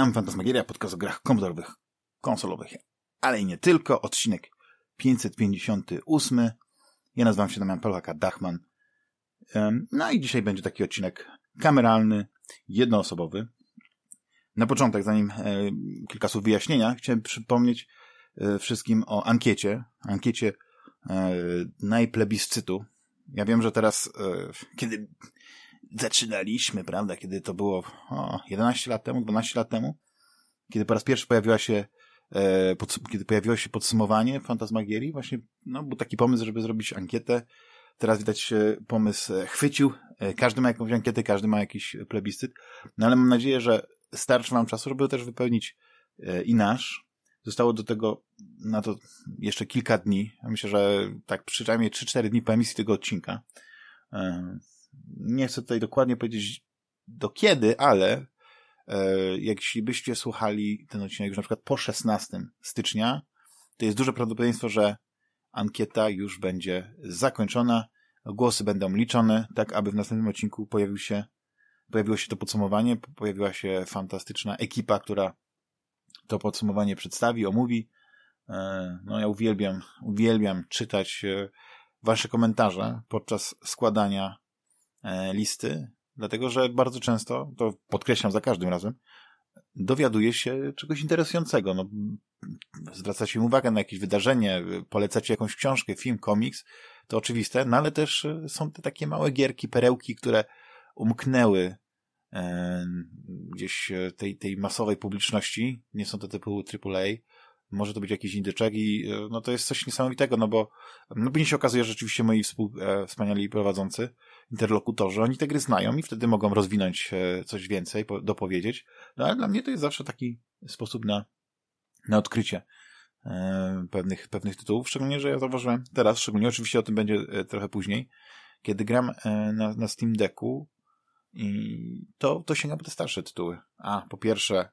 Witam, Fantasmagieria, podcast o grach komputerowych, konsolowych, ale i nie tylko. Odcinek 558. Ja nazywam się Damian Pelaka Dachman. No i dzisiaj będzie taki odcinek kameralny, jednoosobowy. Na początek, zanim e, kilka słów wyjaśnienia, chciałem przypomnieć e, wszystkim o ankiecie. Ankiecie e, najplebiscytu. Ja wiem, że teraz, kiedy zaczynaliśmy, prawda, kiedy to było o, 11 lat temu, 12 lat temu, kiedy po raz pierwszy pojawiła się e, pod, kiedy pojawiło się podsumowanie Fantasmagierii, właśnie no, był taki pomysł, żeby zrobić ankietę. Teraz widać pomysł e, chwycił. E, każdy ma jakąś ankietę, każdy ma jakiś plebiscyt. No ale mam nadzieję, że starczy wam czasu, żeby też wypełnić e, i nasz. Zostało do tego na to jeszcze kilka dni. Myślę, że tak przynajmniej 3-4 dni po emisji tego odcinka. Nie chcę tutaj dokładnie powiedzieć do kiedy, ale e, jeśli byście słuchali ten odcinek już na przykład po 16 stycznia, to jest duże prawdopodobieństwo, że ankieta już będzie zakończona, głosy będą liczone, tak aby w następnym odcinku pojawił się, pojawiło się to podsumowanie, pojawiła się fantastyczna ekipa, która to podsumowanie przedstawi, omówi. E, no ja uwielbiam, uwielbiam czytać e, wasze komentarze podczas składania listy, dlatego że bardzo często, to podkreślam za każdym razem, dowiaduje się czegoś interesującego. No, zwracacie uwagę na jakieś wydarzenie, polecacie jakąś książkę, film, komiks, to oczywiste, no ale też e, są te takie małe gierki, perełki, które umknęły e, gdzieś tej, tej masowej publiczności, nie są to typu AAA, może to być jakiś indyczek i e, no to jest coś niesamowitego, no bo no później się okazuje, że rzeczywiście moi współ, e, wspaniali prowadzący, interlokutorzy, oni te gry znają i wtedy mogą rozwinąć e, coś więcej, po, dopowiedzieć. No ale dla mnie to jest zawsze taki sposób na, na odkrycie e, pewnych, pewnych tytułów, szczególnie, że ja zauważyłem teraz, szczególnie oczywiście o tym będzie e, trochę później, kiedy gram na, na Steam Decku i to, to sięga po te starsze tytuły. A, po pierwsze,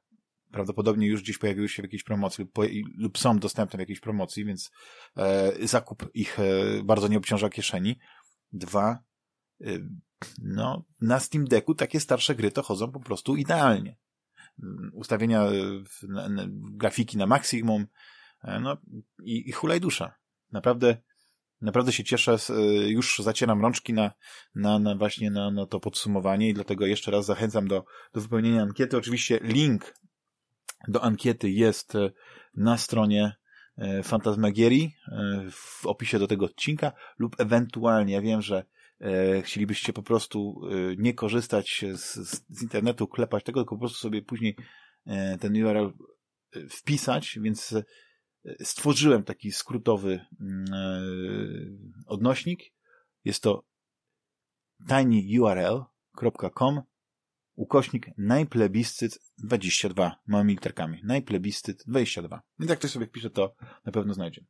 prawdopodobnie już gdzieś pojawiły się w jakiejś promocji lub, lub są dostępne w jakiejś promocji, więc e, zakup ich e, bardzo nie obciąża kieszeni. Dwa, no, na Steam Decku takie starsze gry to chodzą po prostu idealnie. Ustawienia na, na, grafiki na maksimum, e, no i, i hulaj dusza. Naprawdę Naprawdę się cieszę, e, już zacieram rączki na, na, na właśnie na, na to podsumowanie i dlatego jeszcze raz zachęcam do, do wypełnienia ankiety. Oczywiście link do ankiety jest e, na stronie Fantasmagierii w opisie do tego odcinka lub ewentualnie, ja wiem, że chcielibyście po prostu nie korzystać z, z internetu, klepać tego, tylko po prostu sobie później ten URL wpisać, więc stworzyłem taki skrótowy mm, odnośnik. Jest to tinyurl.com ukośnik najplebiscyt 22 małymi literkami. Najplebiscyt 22. Więc jak ktoś sobie wpisze, to na pewno znajdzie.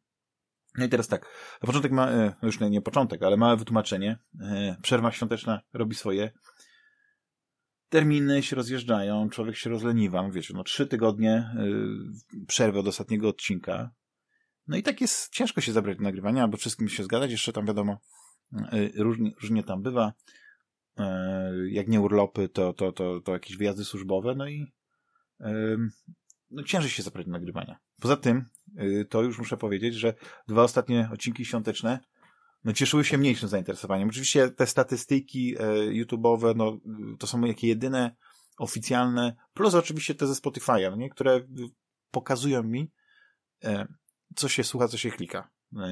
No i teraz tak, na początek ma, e, już nie, nie początek, ale małe wytłumaczenie. E, przerwa świąteczna robi swoje. Terminy się rozjeżdżają, człowiek się rozleniwa. Wiecie, no trzy tygodnie e, przerwy od ostatniego odcinka. No i tak jest ciężko się zabrać do nagrywania, bo wszystkim się zgadzać. Jeszcze tam wiadomo, różnie, różnie tam bywa. Jak nie urlopy, to, to, to, to jakieś wyjazdy służbowe, no i no ciężej się zabrać do nagrywania. Poza tym, to już muszę powiedzieć, że dwa ostatnie odcinki świąteczne no, cieszyły się mniejszym zainteresowaniem. Oczywiście te statystyki e, YouTube'owe, no, to są jakie jedyne oficjalne, plus oczywiście te ze Spotify'a, no, nie? które pokazują mi, e, co się słucha, co się klika. No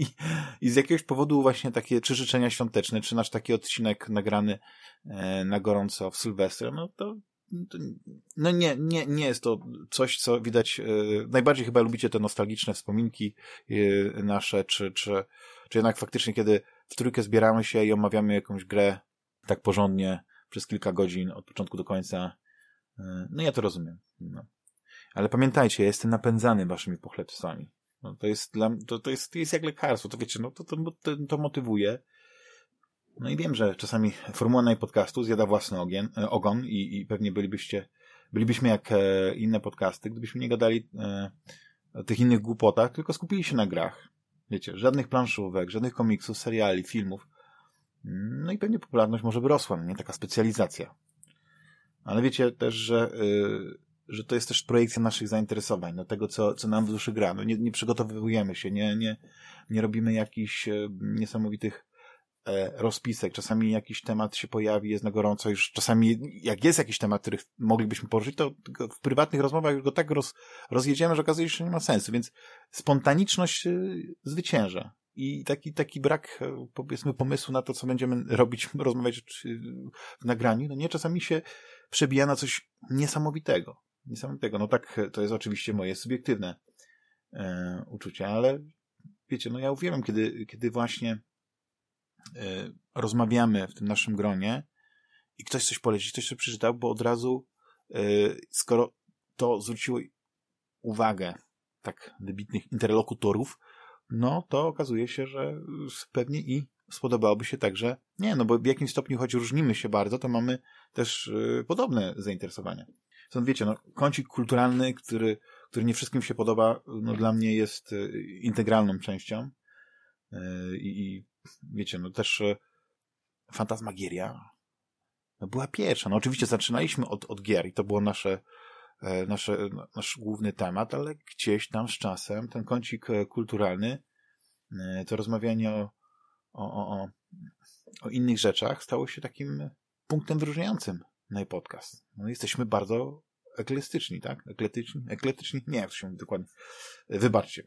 I z jakiegoś powodu właśnie takie czy życzenia świąteczne, czy nasz taki odcinek nagrany e, na gorąco w Sylwestrę, no to no nie, nie, nie jest to coś, co widać, e, najbardziej chyba lubicie te nostalgiczne wspominki e, nasze, czy, czy, czy jednak faktycznie, kiedy w trójkę zbieramy się i omawiamy jakąś grę tak porządnie przez kilka godzin od początku do końca, no ja to rozumiem. No. Ale pamiętajcie, ja jestem napędzany waszymi pochlebstwami. No, to jest dla, to, to jest, to jest jak lekarstwo, to wiecie, no to, to, to, to motywuje. No i wiem, że czasami formuła na podcastu zjada własny ogien, e, ogon i, i pewnie bylibyście, bylibyśmy jak e, inne podcasty, gdybyśmy nie gadali e, o tych innych głupotach, tylko skupili się na grach. Wiecie, żadnych planszówek, żadnych komiksów, seriali, filmów. No i pewnie popularność może by rosła, no nie taka specjalizacja. Ale wiecie też, że y, że to jest też projekcja naszych zainteresowań, no tego, co, co nam w duszy gra. No nie, nie przygotowujemy się, nie, nie, nie robimy jakichś niesamowitych rozpisek. Czasami jakiś temat się pojawi, jest na gorąco, już czasami jak jest jakiś temat, który moglibyśmy poruszyć, to w prywatnych rozmowach już go tak roz, rozjedziemy, że okazuje się, że nie ma sensu, więc spontaniczność e, zwycięża. I taki, taki brak, e, powiedzmy, pomysłu na to, co będziemy robić, rozmawiać w nagraniu, no nie, czasami się przebija na coś niesamowitego. Niesamowitego. No tak, to jest oczywiście moje subiektywne e, uczucie, ale wiecie, no ja uwielbiam, kiedy, kiedy właśnie e, rozmawiamy w tym naszym gronie i ktoś coś poleci, ktoś coś przeczytał, bo od razu, e, skoro to zwróciło uwagę tak wybitnych interlokutorów, no to okazuje się, że pewnie i spodobałoby się także nie, no bo w jakimś stopniu, choć różnimy się bardzo, to mamy też y, podobne zainteresowania. Stąd wiecie, no, kącik kulturalny, który, który nie wszystkim się podoba, no dla mnie jest y, integralną częścią. Y, I, wiecie, no też Fantasmagieria no była pierwsza. No oczywiście zaczynaliśmy od, od gier i to było nasze, e, nasze, nasz główny temat, ale gdzieś tam z czasem ten kącik e, kulturalny, e, to rozmawianie o, o, o, o innych rzeczach stało się takim punktem wyróżniającym na podcast. No, jesteśmy bardzo eklektyczni, tak? Ekletyczni? Ekletyczni? Nie, jak to się mówi dokładnie. Wybaczcie.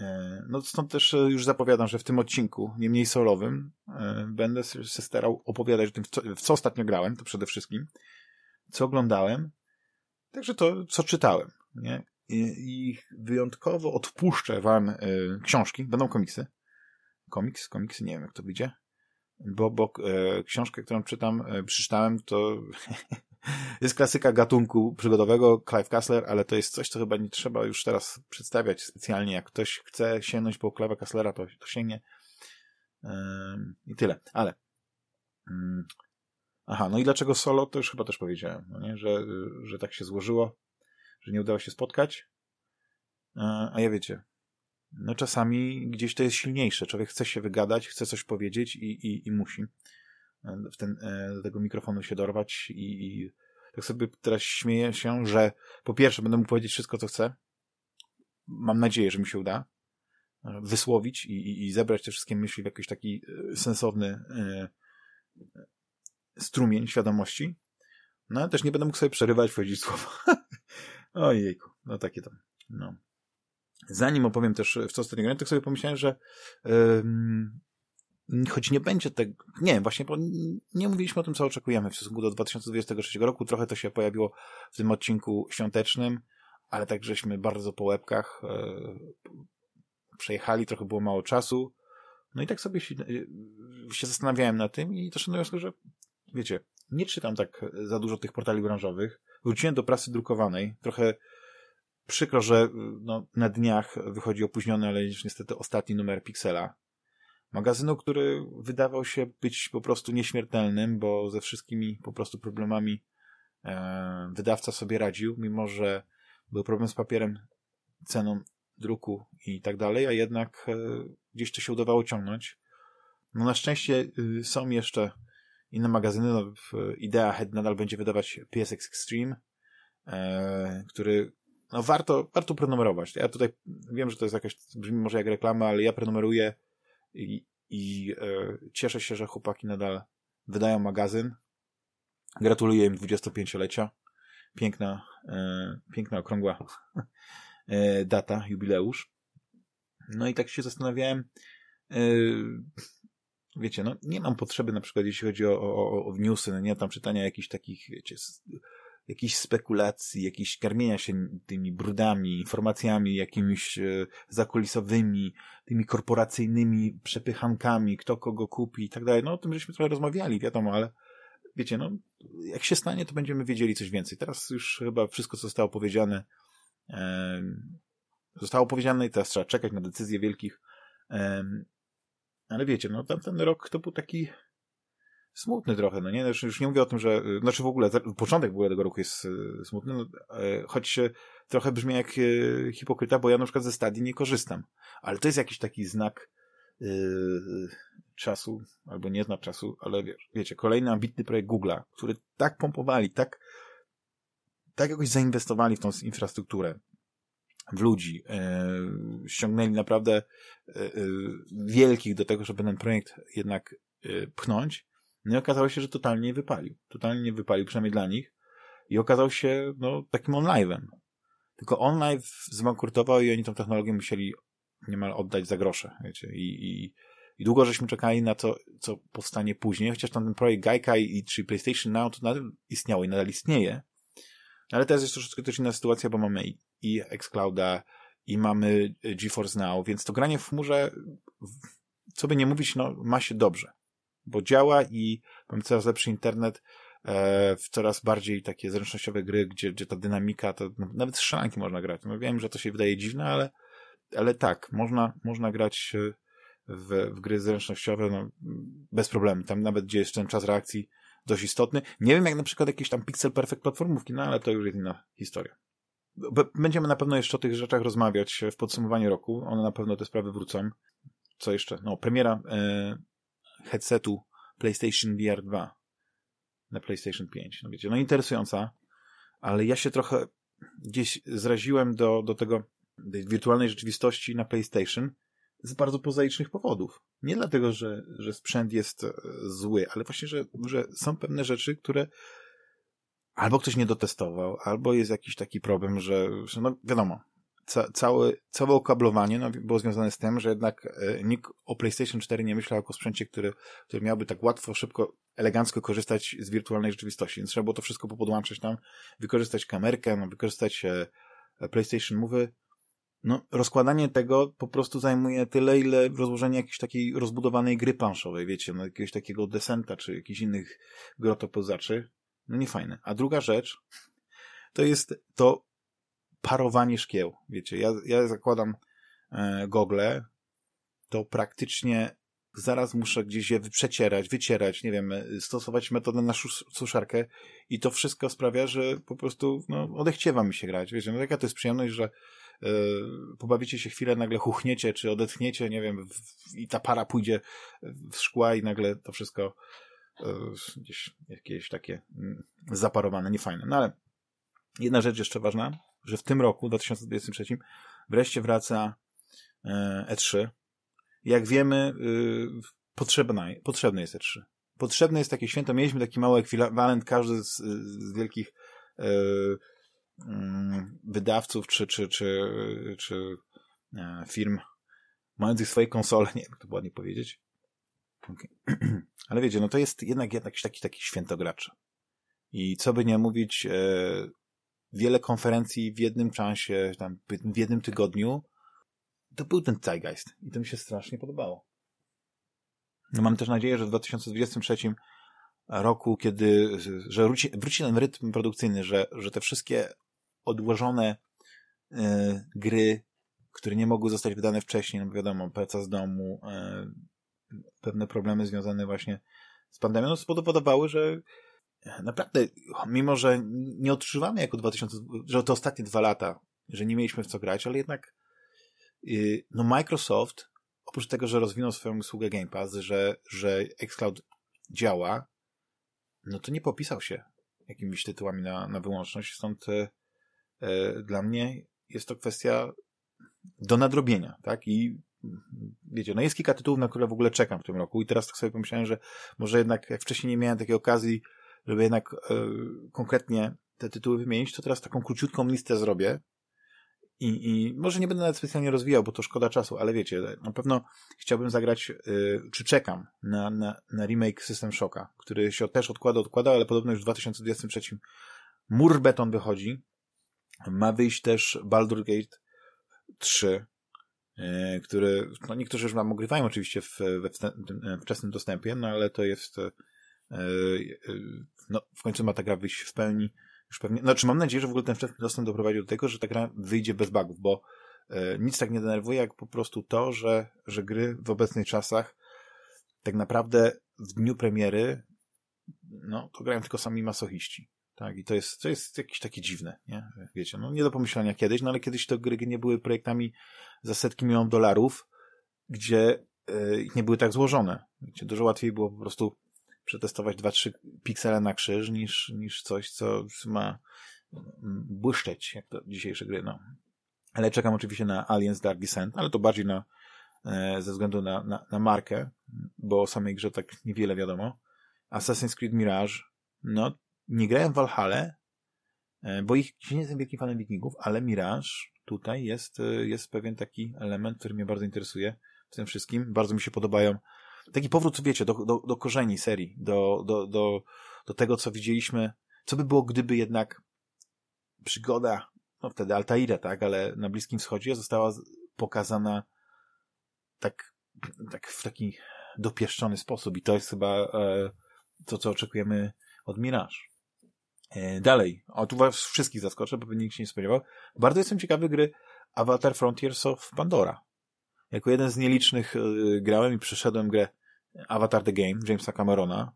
E, no stąd też e, już zapowiadam, że w tym odcinku, nie mniej solowym, e, będę się starał opowiadać o tym, w co, w co ostatnio grałem, to przede wszystkim, co oglądałem, także to, co czytałem, nie? I, i wyjątkowo odpuszczę wam y, książki, będą komiksy. Komiks, komiksy, nie wiem jak to wyjdzie bo, bo e, książkę, którą czytam, e, przeczytałem, to jest klasyka gatunku przygodowego, Clive Kassler, ale to jest coś, co chyba nie trzeba już teraz przedstawiać specjalnie. Jak ktoś chce sięgnąć po Clive'a Kasslera, to, to sięgnie. I tyle. Ale mm, aha, no i dlaczego solo, to już chyba też powiedziałem, no nie? Że, że tak się złożyło, że nie udało się spotkać. E, a ja wiecie, no czasami gdzieś to jest silniejsze. Człowiek chce się wygadać, chce coś powiedzieć i, i, i musi w ten, e, do tego mikrofonu się dorwać i, i tak sobie teraz śmieję się, że po pierwsze będę mógł powiedzieć wszystko, co chcę. Mam nadzieję, że mi się uda e, wysłowić i, i, i zebrać te wszystkie myśli w jakiś taki sensowny e, strumień świadomości. No ale też nie będę mógł sobie przerywać, powiedzieć słowa. Ojejku, no takie tam. No. Zanim opowiem też, w co ostatnio grałem, tak sobie pomyślałem, że choć nie będzie tego, nie, właśnie, bo nie mówiliśmy o tym, co oczekujemy w stosunku do 2023 roku, trochę to się pojawiło w tym odcinku świątecznym, ale tak żeśmy bardzo po łebkach yy, przejechali, trochę było mało czasu, no i tak sobie się, yy, się zastanawiałem na tym i doszedłem do wniosku, że wiecie, nie czytam tak za dużo tych portali branżowych, wróciłem do prasy drukowanej, trochę przykro, że no, na dniach wychodzi opóźniony, ale niestety ostatni numer Pixela. Magazynu, który wydawał się być po prostu nieśmiertelnym, bo ze wszystkimi po prostu problemami e, wydawca sobie radził, mimo że był problem z papierem, ceną druku i tak dalej, a jednak e, gdzieś to się udawało ciągnąć. No na szczęście y, są jeszcze inne magazyny. No, Idea Head nadal będzie wydawać PSX Extreme, e, który no warto, warto prenumerować. Ja tutaj wiem, że to jest jakaś, brzmi może jak reklama, ale ja prenumeruję i, i e, cieszę się, że chłopaki nadal wydają magazyn. Gratuluję im 25-lecia. Piękna, e, piękna, okrągła e, data, jubileusz. No i tak się zastanawiałem, e, wiecie, no nie mam potrzeby na przykład, jeśli chodzi o, o, o newsy, no nie tam czytania jakichś takich, wiecie, jakichś spekulacji, jakichś karmienia się tymi brudami, informacjami jakimiś e, zakulisowymi, tymi korporacyjnymi przepychankami, kto kogo kupi i tak dalej. No o tym żeśmy trochę rozmawiali, wiadomo, ale wiecie, no jak się stanie, to będziemy wiedzieli coś więcej. Teraz już chyba wszystko, zostało powiedziane, e, zostało powiedziane i teraz trzeba czekać na decyzje wielkich. E, ale wiecie, no tamten rok to był taki smutny trochę, no nie? Znaczy, już nie mówię o tym, że, znaczy w ogóle, początek w ogóle tego roku jest e, smutny, no, e, choć trochę brzmi jak e, hipokryta, bo ja na przykład ze stadii nie korzystam. Ale to jest jakiś taki znak yy, czasu, albo nie znak czasu, ale wie, wiecie, kolejny ambitny projekt Google'a, który tak pompowali, tak tak jakoś zainwestowali w tą infrastrukturę, w ludzi, e, ściągnęli naprawdę e, wielkich do tego, żeby ten projekt jednak e, pchnąć, no i okazało się, że totalnie nie wypalił. Totalnie nie wypalił, przynajmniej dla nich. I okazał się, no, takim onlive'em. Tylko OnLive zbankrutował i oni tą technologię musieli niemal oddać za grosze, wiecie, i, i, i długo żeśmy czekali na to, co powstanie później, chociaż tam ten projekt Gaikai i czy PlayStation Now to nadal istniało i nadal istnieje, ale teraz jest troszeczkę też inna sytuacja, bo mamy i, i Xclouda, i mamy GeForce Now, więc to granie w chmurze, co by nie mówić, no, ma się dobrze, bo działa i mamy coraz lepszy internet, e, w coraz bardziej takie zręcznościowe gry, gdzie, gdzie ta dynamika, to nawet strzelanki można grać. No wiem, że to się wydaje dziwne, ale, ale tak, można, można grać e, w, w gry zręcznościowe no, bez problemu. Tam nawet gdzie jest ten czas reakcji dość istotny. Nie wiem jak na przykład jakieś tam pixel perfect platformówki, no ale to już jest inna historia. Będziemy na pewno jeszcze o tych rzeczach rozmawiać w podsumowaniu roku. One na pewno te sprawy wrócą. Co jeszcze? No, premiera e, headsetu PlayStation VR 2 na PlayStation 5. No wiecie, no interesująca, ale ja się trochę gdzieś zraziłem do, do tego tej wirtualnej rzeczywistości na PlayStation z bardzo pozaicznych powodów. Nie dlatego, że, że sprzęt jest e, zły, ale właśnie, że, że są pewne rzeczy, które albo ktoś nie dotestował, albo jest jakiś taki problem, że, że no wiadomo, ca, całe, całe okablowanie no, było związane z tym, że jednak e, nikt o PlayStation 4 nie myślał jako sprzęcie, który, który miałby tak łatwo, szybko, elegancko korzystać z wirtualnej rzeczywistości. Więc trzeba było to wszystko popodłączać tam, wykorzystać kamerkę, no, wykorzystać e, PlayStation Move. No, rozkładanie tego po prostu zajmuje tyle, ile rozłożenie jakiejś takiej rozbudowanej gry planszowej, wiecie, no, jakiegoś takiego desenta, czy jakichś innych grotopozaczy. No nie fajne. A druga rzecz, to jest to parowanie szkieł. Wiecie, ja, ja zakładam e, gogle, to praktycznie zaraz muszę gdzieś je przecierać, wycierać, nie wiem, stosować metodę na suszarkę i to wszystko sprawia, że po prostu no, odechciewa mi się grać. Wiecie, no jaka to jest przyjemność, że e, pobawicie się chwilę, nagle chuchniecie, czy odetchniecie, nie wiem, w, i ta para pójdzie w szkła i nagle to wszystko e, gdzieś jakieś takie mm, zaparowane, niefajne. No ale jedna rzecz jeszcze ważna, że w tym roku, 2023, wreszcie wraca E3. E Jak wiemy, potrzebna, potrzebne jest E3. Potrzebne jest takie święto. Mieliśmy taki mały ekwiwalent, każdy z, z wielkich e, mm, wydawców czy, czy, czy, czy firm mających swoje konsole, nie wiem, jak to ładnie powiedzieć. Okay. Ale wiecie, no to jest jednak jakiś taki, taki świętogracz. I co by nie mówić, wiele konferencji w jednym czasie, tam w jednym tygodniu, to był ten zeitgeist i to mi się strasznie podobało. No mam też nadzieję, że w 2023 roku, kiedy, że wróci, wróci ten rytm produkcyjny, że, że te wszystkie odłożone y, gry, które nie mogły zostać wydane wcześniej, no wiadomo, praca z domu, y, pewne problemy związane właśnie z pandemią, no spowodowały, że naprawdę, mimo że nie odczuwamy jako 2000, że to ostatnie dwa lata, że nie mieliśmy w co grać, ale jednak yy, no Microsoft, oprócz tego, że rozwinął swoją usługę Game Pass, że, że xCloud działa, no to nie popisał się jakimiś tytułami na, na wyłączność, stąd yy, dla mnie jest to kwestia do nadrobienia, tak? I wiecie, no jest kilka tytułów, na które w ogóle czekam w tym roku i teraz tak sobie pomyślałem, że może jednak jak wcześniej nie miałem takiej okazji żeby jednak e, konkretnie te tytuły wymienić, to teraz taką króciutką listę zrobię i, i może nie będę nawet specjalnie rozwijał, bo to szkoda czasu, ale wiecie, na pewno chciałbym zagrać, e, czy czekam na, na, na remake System Shocka, który się też odkłada, odkłada, ale podobno już w 2023 Mur Beton wychodzi. Ma wyjść też Baldur Gate 3, e, który, no niektórzy już nam ogrywają oczywiście w, we wczesnym dostępie, no ale to jest e, no, w końcu ma ta gra wyjść w pełni. Już pewnie, znaczy mam nadzieję, że w ogóle ten wczesny dostęp doprowadzi do tego, że ta gra wyjdzie bez bugów, bo e, nic tak nie denerwuje, jak po prostu to, że, że gry w obecnych czasach tak naprawdę w dniu premiery no, to grają tylko sami masochiści. Tak, i to jest, to jest jakieś takie dziwne, nie? Wiecie, no nie do pomyślenia kiedyś, no ale kiedyś to gry nie były projektami za setki milionów dolarów, gdzie yy, nie były tak złożone. Wiecie, dużo łatwiej było po prostu przetestować 2-3 piksele na krzyż niż, niż coś, co ma błyszczeć, jak to dzisiejsze gry, no. Ale czekam oczywiście na Aliens Dark Descent, ale to bardziej na, e, ze względu na, na, na markę, bo o samej grze tak niewiele wiadomo. Assassin's Creed Mirage, no, nie grałem w Valhalla, e, bo ich nie jestem wielkim fanem wikingów, ale Mirage tutaj jest, e, jest pewien taki element, który mnie bardzo interesuje w tym wszystkim. Bardzo mi się podobają. Taki powrót, wiecie, do, do, do korzeni serii, do, do, do, do tego, co widzieliśmy. Co by było, gdyby jednak przygoda, no wtedy Altaira, tak, ale na Bliskim Wschodzie została pokazana tak, tak w taki dopieszczony sposób i to jest chyba e, to, co oczekujemy od Mirage. E, dalej, o tu was wszystkich zaskoczę, bo nikt się nie spodziewał. Bardzo jestem ciekawy gry Avatar Frontiers of Pandora. Jako jeden z nielicznych y, grałem i przeszedłem grę Avatar The Game Jamesa Camerona,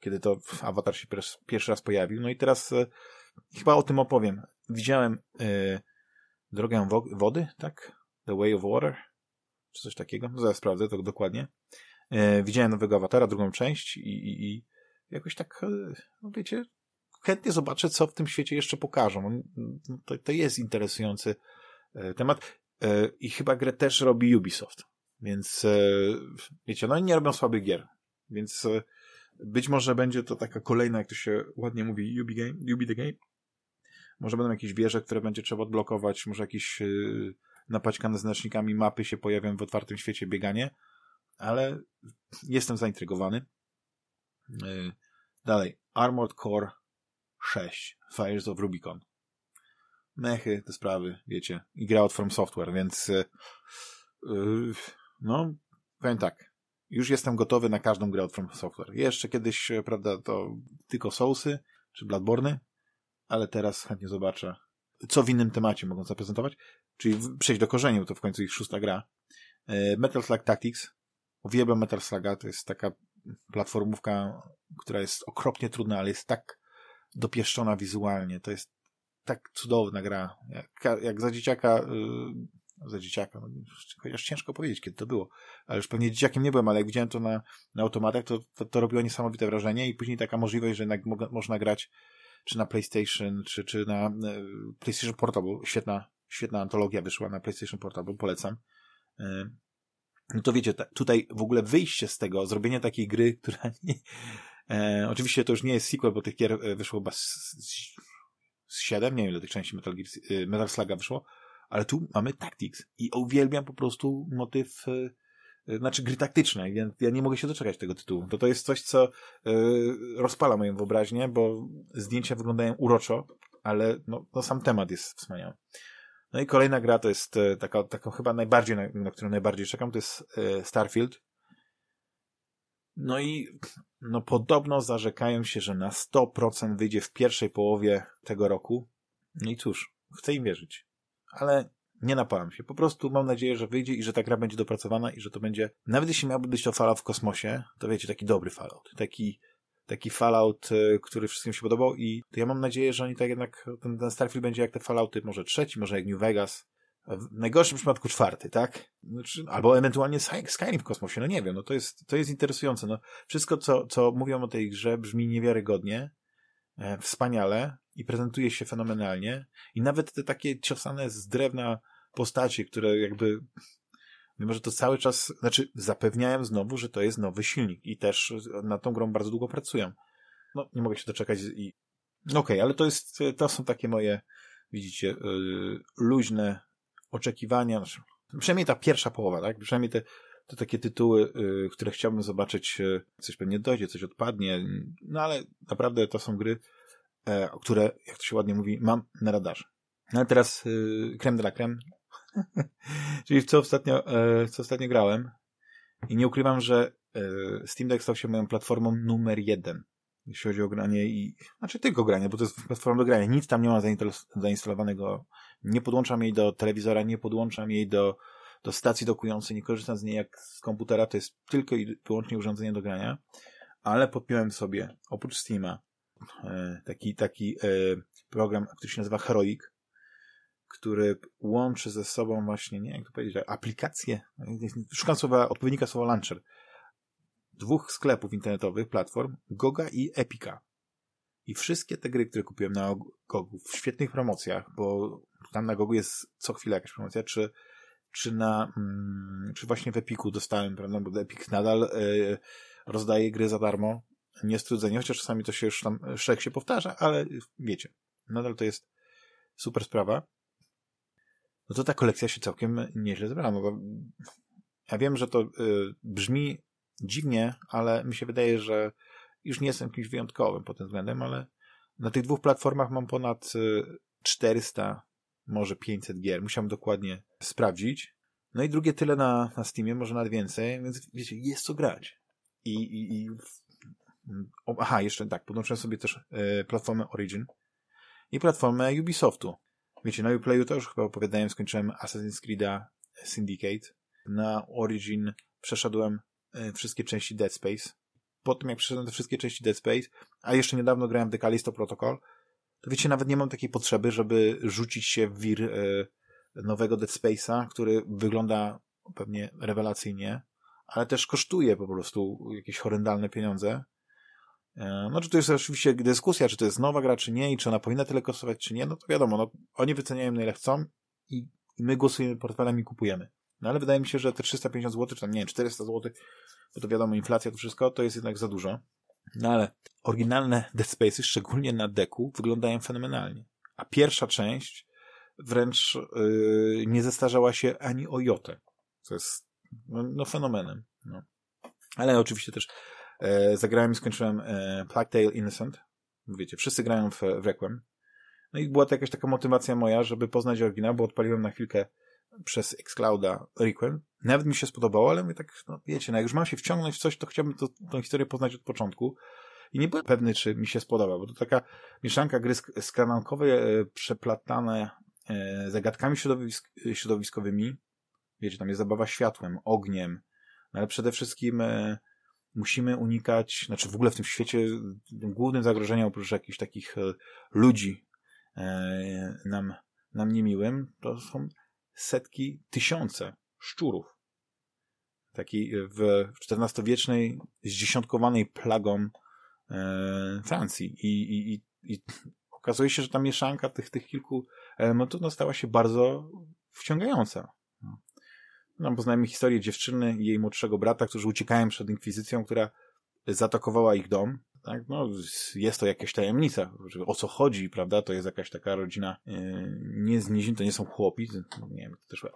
kiedy to Avatar się pierwszy raz pojawił. No i teraz y, chyba o tym opowiem. Widziałem y, Drogę wo Wody, tak? The Way of Water? Czy coś takiego? No zaraz sprawdzę to dokładnie. Y, widziałem nowego Avatara, drugą część i, i, i jakoś tak, y, no wiecie, chętnie zobaczę, co w tym świecie jeszcze pokażą. To, to jest interesujący temat. E, I chyba grę też robi Ubisoft. Więc e, wiecie, no nie robią słabych gier. Więc e, być może będzie to taka kolejna, jak to się ładnie mówi, Ubi, game, Ubi the Game. Może będą jakieś wieże, które będzie trzeba odblokować, może jakieś napaćkane znacznikami mapy się pojawią w otwartym świecie bieganie, ale jestem zaintrygowany. Dalej, Armored Core 6, Fires of Rubicon mechy, te sprawy, wiecie. I gra od From Software, więc yy, no, powiem tak. Już jestem gotowy na każdą grę od From Software. Jeszcze kiedyś, e, prawda, to tylko Soulsy czy Bloodborne, ale teraz chętnie zobaczę, co w innym temacie mogą zaprezentować. Czyli przejść do korzeni, bo to w końcu ich szósta gra. Metal Slug Tactics. Uwielbiam Metal Sluga. To jest taka platformówka, która jest okropnie trudna, ale jest tak dopieszczona wizualnie. To jest tak cudowna gra. Jak, jak za dzieciaka, yy, za dzieciaka, no, chociaż ciężko powiedzieć, kiedy to było, ale już pewnie dzieciakiem nie byłem, ale jak widziałem to na, na automatach, to, to, to robiło niesamowite wrażenie i później taka możliwość, że jednak mo można grać czy na PlayStation, czy, czy na yy, PlayStation Portable. Świetna, świetna antologia wyszła na PlayStation Portable, polecam. Yy. No to wiecie, tutaj w ogóle wyjście z tego, zrobienie takiej gry, która nie, e, oczywiście to już nie jest sequel, bo tych gier e, wyszło chyba z 7, nie wiem ile tych części Metal, Gear, y, Metal Sluga wyszło, ale tu mamy Tactics i uwielbiam po prostu motyw, y, y, znaczy gry taktyczne, więc ja nie mogę się doczekać tego tytułu. To to jest coś, co rozpala moją wyobraźnię, bo zdjęcia wyglądają uroczo, ale no, no sam temat jest wspaniały. No i kolejna gra to jest taka, taka chyba najbardziej, na, na którą najbardziej czekam, to jest Starfield. No i no podobno zarzekają się, że na 100% wyjdzie w pierwszej połowie tego roku. No i cóż, chcę im wierzyć. Ale nie napalam się. Po prostu mam nadzieję, że wyjdzie i że ta gra będzie dopracowana i że to będzie, nawet jeśli miałby być to Fallout w kosmosie, to wiecie, taki dobry Fallout. Taki, taki Fallout, e, który wszystkim się podobał i to ja mam nadzieję, że oni tak jednak, ten, ten Starfield będzie jak te Fallouty, może trzeci, może jak New Vegas, w najgorszym przypadku czwarty, tak? Znaczy, albo ewentualnie Skyrim w kosmosie, no nie wiem, no to jest, to jest interesujące. No, wszystko, co, co mówią o tej grze brzmi niewiarygodnie, e, wspaniale i prezentuje się fenomenalnie i nawet te takie ciosane z drewna postacie, które jakby mimo, że to cały czas, znaczy zapewniałem znowu, że to jest nowy silnik i też nad tą grą bardzo długo pracują. No, nie mogę się doczekać i okej, okay, ale to jest, to są takie moje widzicie, yy, luźne oczekiwania, znaczy, przynajmniej ta pierwsza połowa, tak? Przynajmniej te, te takie tytuły, y, które chciałbym zobaczyć, y, coś pewnie dojdzie, coś odpadnie, no ale naprawdę to są gry, e, które, jak to się ładnie mówi, mam na radarze. No ale teraz y, creme de czyli w co ostatnio, e, co ostatnio grałem i nie ukrywam, że e, Steam Deck stał się moją platformą numer jeden jeśli chodzi o granie i, znaczy tylko granie, bo to jest platforma do grania. Nic tam nie ma zainstalowanego. Nie podłączam jej do telewizora, nie podłączam jej do, do stacji dokującej, nie korzystam z niej jak z komputera, to jest tylko i wyłącznie urządzenie do grania. Ale podpiąłem sobie, oprócz Steama, e, taki, taki e, program, który się nazywa Heroic, który łączy ze sobą właśnie, nie jak to powiedzieć, aplikacje, szukam słowa, odpowiednika słowa launcher, dwóch sklepów internetowych, platform, Goga i Epika. I wszystkie te gry, które kupiłem na Gogu w świetnych promocjach, bo tam na Gogu jest co chwilę jakaś promocja, czy, czy na, mm, czy właśnie w Epiku dostałem, prawda, bo Epic nadal y, rozdaje gry za darmo, niestrudzenie, chociaż czasami to się już tam szereg się powtarza, ale wiecie, nadal to jest super sprawa. No to ta kolekcja się całkiem nieźle zebrała, no bo ja wiem, że to y, brzmi dziwnie, ale mi się wydaje, że już nie jestem kimś wyjątkowym pod tym względem, ale na tych dwóch platformach mam ponad 400, y, może 500 gier. Musiałem dokładnie sprawdzić. No i drugie tyle na, na Steamie, może nawet więcej, więc wiecie, jest co grać. I, i, i aha, jeszcze tak, podłączyłem sobie też y, platformę Origin i platformę Ubisoftu. Wiecie, na Uplayu to już chyba opowiadałem, skończyłem Assassin's Creed'a Syndicate. Na Origin przeszedłem y, wszystkie części Dead Space po tym, jak przeszedłem te wszystkie części Dead Space, a jeszcze niedawno grałem w The Callisto Protocol, to wiecie, nawet nie mam takiej potrzeby, żeby rzucić się w wir e, nowego Dead Space'a, który wygląda pewnie rewelacyjnie, ale też kosztuje po prostu jakieś horrendalne pieniądze. E, no, czy to jest oczywiście dyskusja, czy to jest nowa gra, czy nie, i czy ona powinna tyle kosztować, czy nie, no to wiadomo, no, oni wyceniają na ile chcą i, my głosujemy portfelem i kupujemy. No ale wydaje mi się, że te 350 zł, czy tam nie wiem, 400 zł bo to wiadomo, inflacja, to wszystko, to jest jednak za dużo. No ale oryginalne Dead Spaces, szczególnie na deku, wyglądają fenomenalnie. A pierwsza część wręcz yy, nie zestarzała się ani o jotę, co jest no, no fenomenem. No. Ale oczywiście też e, zagrałem i skończyłem e, Plague Tale Innocent. Wiecie, wszyscy grają w, w Requiem. No i była to jakaś taka motywacja moja, żeby poznać oryginał, bo odpaliłem na chwilkę przez Xclouda Requiem. Nawet mi się spodobało, ale my tak, no wiecie, no jak już mam się wciągnąć w coś, to chciałbym to, tą historię poznać od początku. I nie byłem pewny, czy mi się spodoba, bo to taka mieszanka gry skranankowej e, przeplatane e, zagadkami środowisk środowiskowymi. Wiecie, tam jest zabawa światłem, ogniem, no ale przede wszystkim e, musimy unikać, znaczy w ogóle w tym świecie głównym zagrożeniem oprócz jakichś takich ludzi nam, nam niemiłym, to są setki, tysiące szczurów. Taki w XIV-wiecznej, zdziesiątkowanej plagą e, Francji. I, i, i, I okazuje się, że ta mieszanka tych, tych kilku elementów no, stała się bardzo wciągająca. No, poznajemy historię dziewczyny i jej młodszego brata, którzy uciekają przed inkwizycją, która zaatakowała ich dom. Tak? No, jest to jakaś tajemnica, o co chodzi, prawda? To jest jakaś taka rodzina, yy, nie z nizin, to nie są chłopi, nie wiem, też,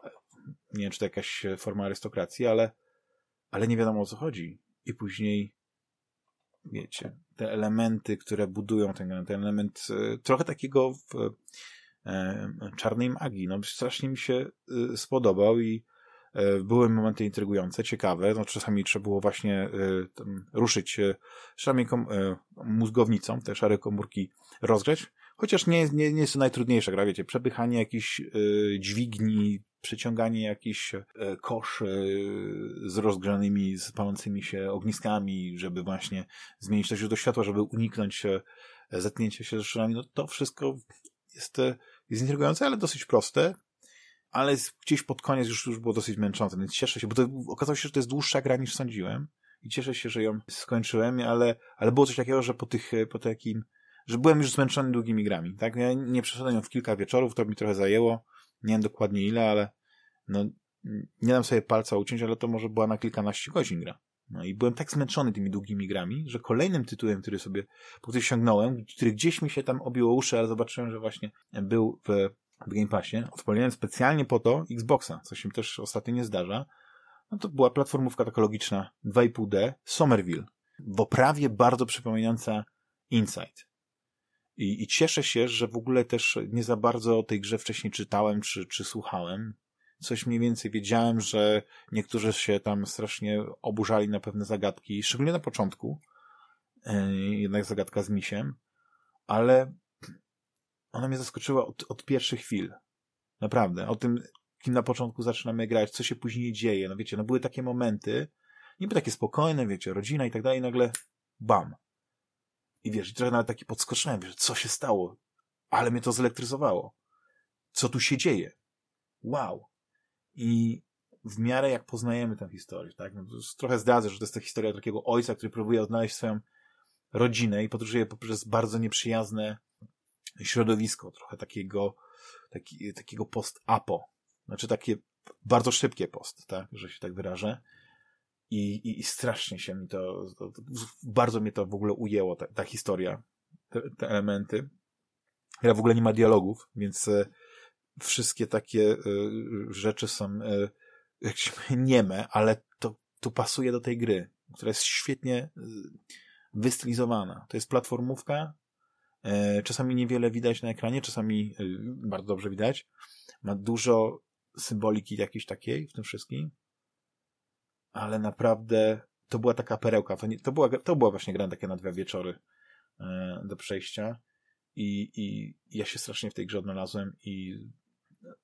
nie wiem, czy to jakaś forma arystokracji, ale, ale nie wiadomo o co chodzi. I później, wiecie, te elementy, które budują ten, ten element, yy, trochę takiego w, yy, czarnej magii, no strasznie mi się yy, spodobał i E, były momenty intrygujące, ciekawe. No, czasami trzeba było właśnie e, ruszyć e, szarami mózgownicą, te szare komórki rozgrzeć. Chociaż nie, nie, nie jest to najtrudniejsza gra, wiecie, przepychanie jakichś dźwigni, przeciąganie jakichś kosz z rozgrzanymi, z palącymi się ogniskami, żeby właśnie zmienić to źródło światła, żeby uniknąć zetknięcia się ze szarami. No to wszystko jest, jest intrygujące, ale dosyć proste ale gdzieś pod koniec już, już było dosyć męczące, więc cieszę się, bo to okazało się, że to jest dłuższa gra niż sądziłem i cieszę się, że ją skończyłem, ale, ale było coś takiego, że po tych, po takim, że byłem już zmęczony długimi grami, tak? Ja nie przeszedłem ją w kilka wieczorów, to mi trochę zajęło, nie wiem dokładnie ile, ale no, nie dam sobie palca uciąć, ale to może była na kilkanaście godzin gra. No i byłem tak zmęczony tymi długimi grami, że kolejnym tytułem, który sobie, po który sięgnąłem, który gdzieś mi się tam obiło uszy, ale zobaczyłem, że właśnie był w w Game Passie, odpaliłem specjalnie po to Xboxa, co się też ostatnio nie zdarza. No to była platformówka takologiczna 2,5D Somerville, w oprawie bardzo przypominająca Inside. I, I cieszę się, że w ogóle też nie za bardzo o tej grze wcześniej czytałem czy, czy słuchałem. Coś mniej więcej wiedziałem, że niektórzy się tam strasznie oburzali na pewne zagadki, szczególnie na początku. Yy, jednak zagadka z misiem. Ale ona mnie zaskoczyła od, od pierwszych chwil. Naprawdę. O tym, kim na początku zaczynamy grać, co się później dzieje. No wiecie, no były takie momenty, niby takie spokojne, wiecie, rodzina i tak dalej, nagle bam. I wiesz, trochę nawet taki podskoczyłem, wiesz, co się stało? Ale mnie to zelektryzowało. Co tu się dzieje? Wow. I w miarę jak poznajemy tę historię, tak? No, trochę zdradzę, że to jest ta historia takiego ojca, który próbuje odnaleźć swoją rodzinę i podróżuje poprzez bardzo nieprzyjazne środowisko, trochę takiego, taki, takiego post-apo. Znaczy takie bardzo szybkie post, tak, że się tak wyrażę. I, i, i strasznie się mi to, to, to, bardzo mnie to w ogóle ujęło, ta, ta historia, te, te elementy. Gra w ogóle nie ma dialogów, więc e, wszystkie takie e, rzeczy są e, jakieś nieme, ale to, to pasuje do tej gry, która jest świetnie wystylizowana. To jest platformówka, czasami niewiele widać na ekranie, czasami bardzo dobrze widać. Ma dużo symboliki jakiejś takiej w tym wszystkim, ale naprawdę to była taka perełka. To, nie, to, była, to była właśnie gra takie na dwa wieczory do przejścia i, i ja się strasznie w tej grze odnalazłem i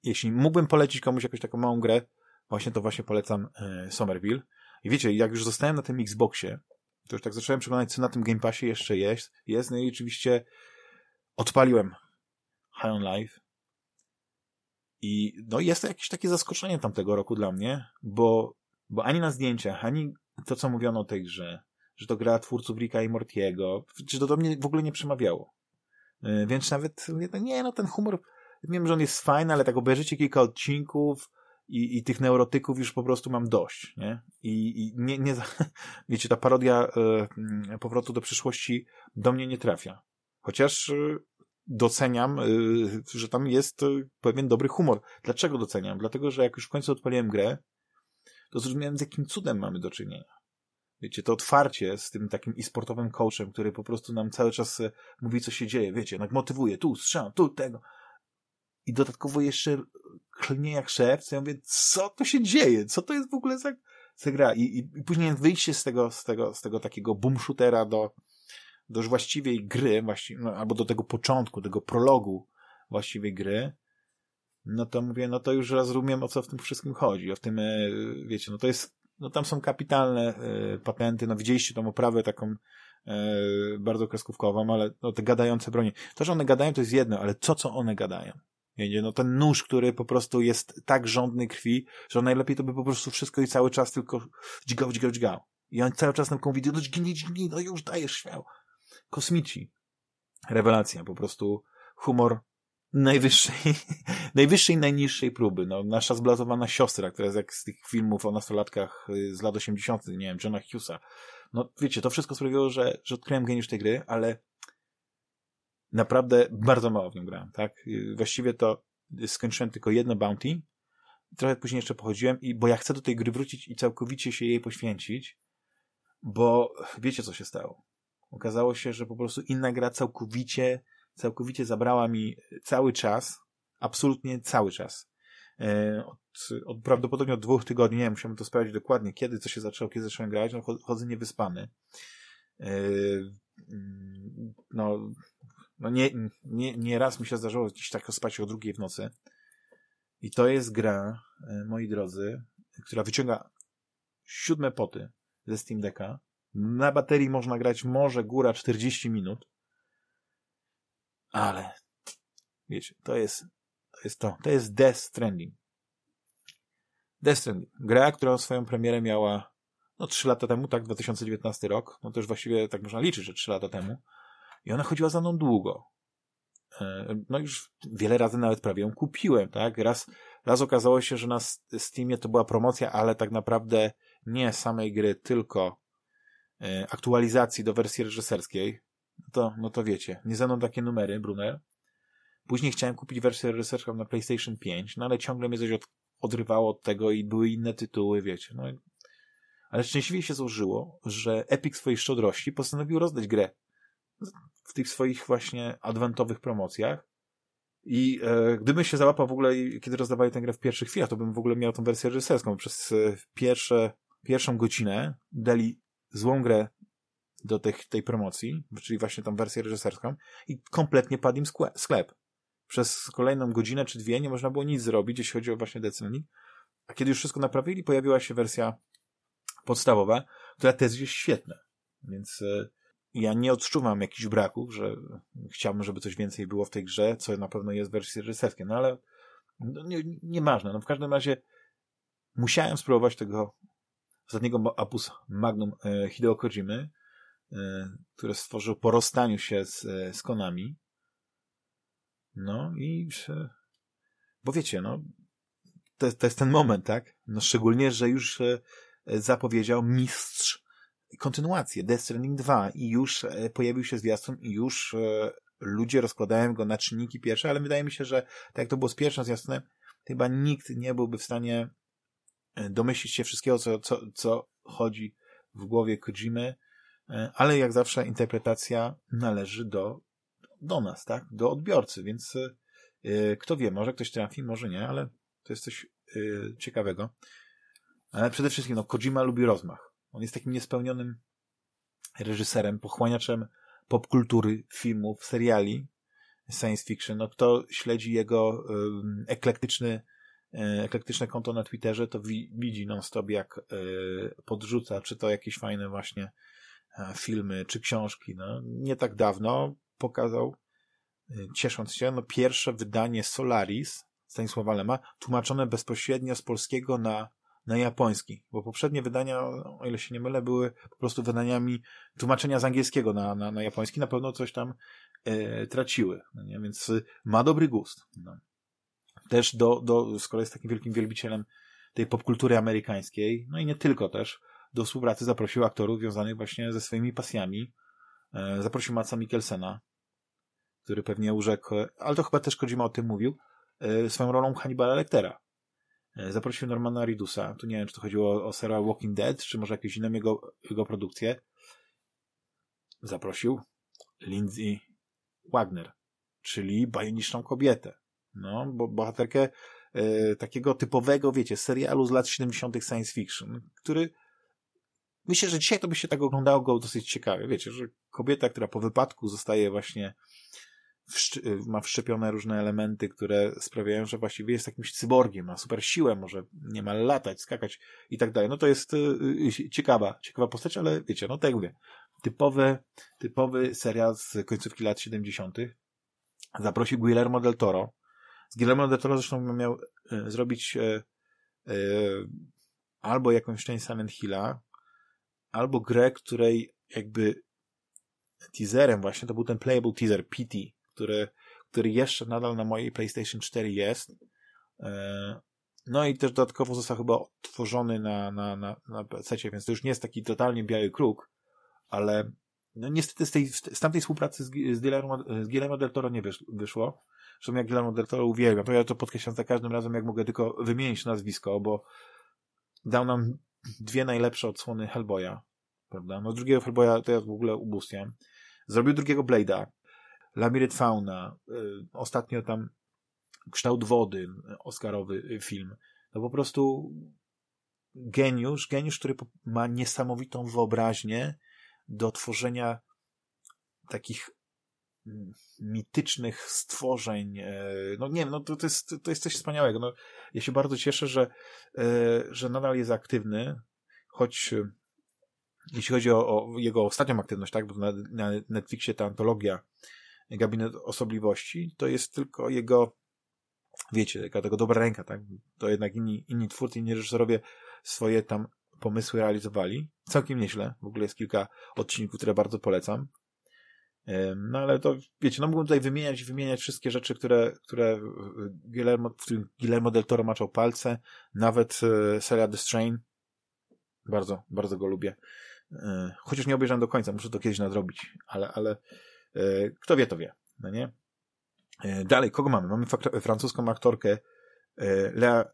jeśli mógłbym polecić komuś jakąś taką małą grę, właśnie to właśnie polecam e, Somerville. I wiecie, jak już zostałem na tym Xboxie, to już tak zacząłem przeglądać, co na tym Game Passie jeszcze jest. jest no i oczywiście odpaliłem High on Life. I no jest to jakieś takie zaskoczenie tamtego roku dla mnie, bo, bo ani na zdjęciach, ani to, co mówiono o tej grze, że to gra twórców Ricka i Mortiego, czy to do mnie w ogóle nie przemawiało. E, więc nawet, nie no, ten humor, wiem, że on jest fajny, ale tak obejrzycie kilka odcinków i, i tych neurotyków już po prostu mam dość, nie? I, i nie, nie, wiecie, ta parodia e, powrotu do przyszłości do mnie nie trafia. Chociaż e, doceniam, że tam jest pewien dobry humor. Dlaczego doceniam? Dlatego, że jak już w końcu odpaliłem grę, to zrozumiałem, z jakim cudem mamy do czynienia wiecie, to otwarcie z tym takim e-sportowym coachem, który po prostu nam cały czas e, mówi, co się dzieje, wiecie, tak motywuje, tu strzelam, tu tego. I dodatkowo jeszcze klnie jak szef, ja mówię, co to się dzieje? Co to jest w ogóle za, za gra? I, i, I później wyjście z tego, z tego, z tego takiego boom shootera do, do właściwej gry, właściwie, no, albo do tego początku, tego prologu właściwej gry, no to mówię, no to już rozumiem, o co w tym wszystkim chodzi. O tym, e, wiecie, no to jest no tam są kapitalne y, patenty, no widzieliście tą oprawę taką y, bardzo kreskówkową, ale no, te gadające bronie. To, że one gadają, to jest jedno, ale to, co one gadają. Wiecie, no ten nóż, który po prostu jest tak rządny krwi, że najlepiej to by po prostu wszystko i cały czas tylko dźgał, dźgał, dźgał. I on cały czas nam mówi, no dźgnij, dźgnij, no już dajesz śmiał. Kosmici. Rewelacja, po prostu humor najwyższej, najwyższej, najniższej próby. No, nasza zblazowana siostra, która jest jak z tych filmów o nastolatkach y, z lat 80., nie wiem, Johna Hughesa. No, wiecie, to wszystko sprawiło, że, że odkryłem geniusz tej gry, ale naprawdę bardzo mało w nią grałem, tak? Y, właściwie to skończyłem tylko jedno bounty, trochę później jeszcze pochodziłem, i, bo ja chcę do tej gry wrócić i całkowicie się jej poświęcić, bo wiecie, co się stało. Okazało się, że po prostu inna gra całkowicie całkowicie zabrała mi cały czas, absolutnie cały czas. E, od, od prawdopodobnie od dwóch tygodni, nie wiem, musiałem to sprawdzić dokładnie, kiedy to się zaczęło, kiedy zacząłem grać, no chodzę niewyspany. E, no, no nie, nie, nie raz mi się zdarzyło gdzieś tak spać o drugiej w nocy. I to jest gra, e, moi drodzy, która wyciąga siódme poty ze Steam Decka. Na baterii można grać może góra 40 minut ale wiecie, to jest to jest to. To jest Death Stranding. Death Stranding. Gra, która swoją premierę miała no 3 lata temu, tak, 2019 rok. No to już właściwie tak można liczyć, że 3 lata temu. I ona chodziła za mną długo. E, no już wiele razy nawet prawie ją kupiłem, tak? Raz, raz okazało się, że na Steamie to była promocja, ale tak naprawdę nie samej gry, tylko e, aktualizacji do wersji reżyserskiej no to, no to wiecie, nie ze mną takie numery, Brunner. Później chciałem kupić wersję researchową na PlayStation 5, no ale ciągle mnie coś od, odrywało od tego i były inne tytuły, wiecie. No, ale szczęśliwie się złożyło, że Epic swojej szczodrości postanowił rozdać grę w tych swoich właśnie adwentowych promocjach. I e, gdybym się załapał w ogóle, kiedy rozdawali tę grę w pierwszych chwilach, to bym w ogóle miał tą wersję reżyserską. Przez e, pierwsze, pierwszą godzinę dali złą grę do tej promocji, czyli właśnie tą wersję reżyserską i kompletnie padł im sklep. Przez kolejną godzinę czy dwie nie można było nic zrobić, jeśli chodzi o właśnie Decennik. A kiedy już wszystko naprawili, pojawiła się wersja podstawowa, która też jest świetna. Więc e, ja nie odczuwam jakichś braków, że chciałbym, żeby coś więcej było w tej grze, co na pewno jest w wersji reżyserskiej. No ale no, nie, nieważne. No w każdym razie musiałem spróbować tego ostatniego Apus Magnum e, Hideo Kojimy, które stworzył po rozstaniu się z, z Konami. No i bo wiecie, no to, to jest ten moment, tak? No szczególnie, że już zapowiedział mistrz kontynuację Death Stranding 2 i już pojawił się zwiastun i już ludzie rozkładają go na czynniki pierwsze, ale wydaje mi się, że tak jak to było z pierwszym zwiastunem, chyba nikt nie byłby w stanie e, domyślić się wszystkiego, co, co, co chodzi w głowie Kojimy, e, ale jak zawsze interpretacja należy do, do nas, tak? Do odbiorcy, więc yy, kto wie, może ktoś trafi, może nie, ale to jest coś yy, ciekawego. Ale przede wszystkim, no, Kojima lubi rozmach. On jest takim niespełnionym reżyserem, pochłaniaczem popkultury, filmów, seriali science fiction. No, kto śledzi jego eklektyczny, e, eklektyczne konto na Twitterze, to wi widzi non-stop, jak e, podrzuca, czy to jakieś fajne właśnie e, filmy, czy książki. No, nie tak dawno pokazał, ciesząc się, no, pierwsze wydanie Solaris Stanisława Lema, tłumaczone bezpośrednio z polskiego na na japoński, bo poprzednie wydania, o ile się nie mylę, były po prostu wydaniami tłumaczenia z angielskiego na, na, na japoński, na pewno coś tam e, traciły, no nie? więc ma dobry gust. No. Też do, do, skoro jest takim wielkim wielbicielem tej popkultury amerykańskiej, no i nie tylko też, do współpracy zaprosił aktorów związanych właśnie ze swoimi pasjami. E, zaprosił Matsa Mikkelsena, który pewnie urzekł, ale to chyba też Kojima o tym mówił, e, swoją rolą Hannibala Lectera E, zaprosił Normana Ridusa. Tu nie wiem, czy to chodziło o serial Walking Dead, czy może jakieś inne jego, jego produkcje. Zaprosił Lindsay Wagner, czyli bajoniczną kobietę. No, bo bohaterkę e, takiego typowego, wiecie, serialu z lat 70. science fiction, który myślę, że dzisiaj to by się tak oglądało go dosyć ciekawie. Wiecie, że kobieta, która po wypadku zostaje właśnie Y, ma wszczepione różne elementy, które sprawiają, że właściwie jest jakimś cyborgiem, ma super siłę, może niemal latać, skakać i tak dalej. No to jest y, ciekawa, ciekawa postać, ale wiecie, no tak jak mówię, typowy, typowy serial z końcówki lat 70. Zaprosił Guillermo del Toro. Z Guillermo del Toro zresztą miał y, zrobić albo jakąś część Silent Hilla, albo grę, której jakby teaserem właśnie, to był ten playable teaser, PT, który, który jeszcze nadal na mojej PlayStation 4 jest. E, no i też dodatkowo został chyba odtworzony na, na, na, na PC, więc to już nie jest taki totalnie biały kruk, ale no niestety z, tej, z tamtej współpracy z, z, Guillermo, del Toro nie wysz, wyszło. Zresztą ja Guillermo del Toro uwielbiam. To ja to podkreślam za każdym razem, jak mogę tylko wymienić nazwisko, bo dał nam dwie najlepsze odsłony Hellboya, prawda? No drugiego Hellboya to ja w ogóle ubóstwiam. Zrobił drugiego Blade'a, Labirynt Fauna, y, ostatnio tam Kształt Wody, Oscarowy film. No po prostu geniusz, geniusz, który ma niesamowitą wyobraźnię do tworzenia takich mitycznych stworzeń. E, no nie wiem, no to, to, jest, to jest coś wspaniałego. No, ja się bardzo cieszę, że, e, że nadal jest aktywny, choć e, jeśli chodzi o, o jego ostatnią aktywność, tak, bo na, na Netflixie ta antologia gabinet osobliwości, to jest tylko jego, wiecie, taka tego dobra ręka, tak? To jednak inni, inni twórcy, inni reżyserowie swoje tam pomysły realizowali. Całkiem nieźle. W ogóle jest kilka odcinków, które bardzo polecam. No ale to, wiecie, no mógłbym tutaj wymieniać, wymieniać wszystkie rzeczy, które, które Guillermo, w którym Guillermo del Toro maczał palce, nawet e, seria The Strain. Bardzo, bardzo go lubię. E, chociaż nie obejrzałem do końca, muszę to kiedyś nadrobić, ale, ale E, kto wie, to wie. No nie? Dalej, kogo mamy? Mamy francuską aktorkę Lea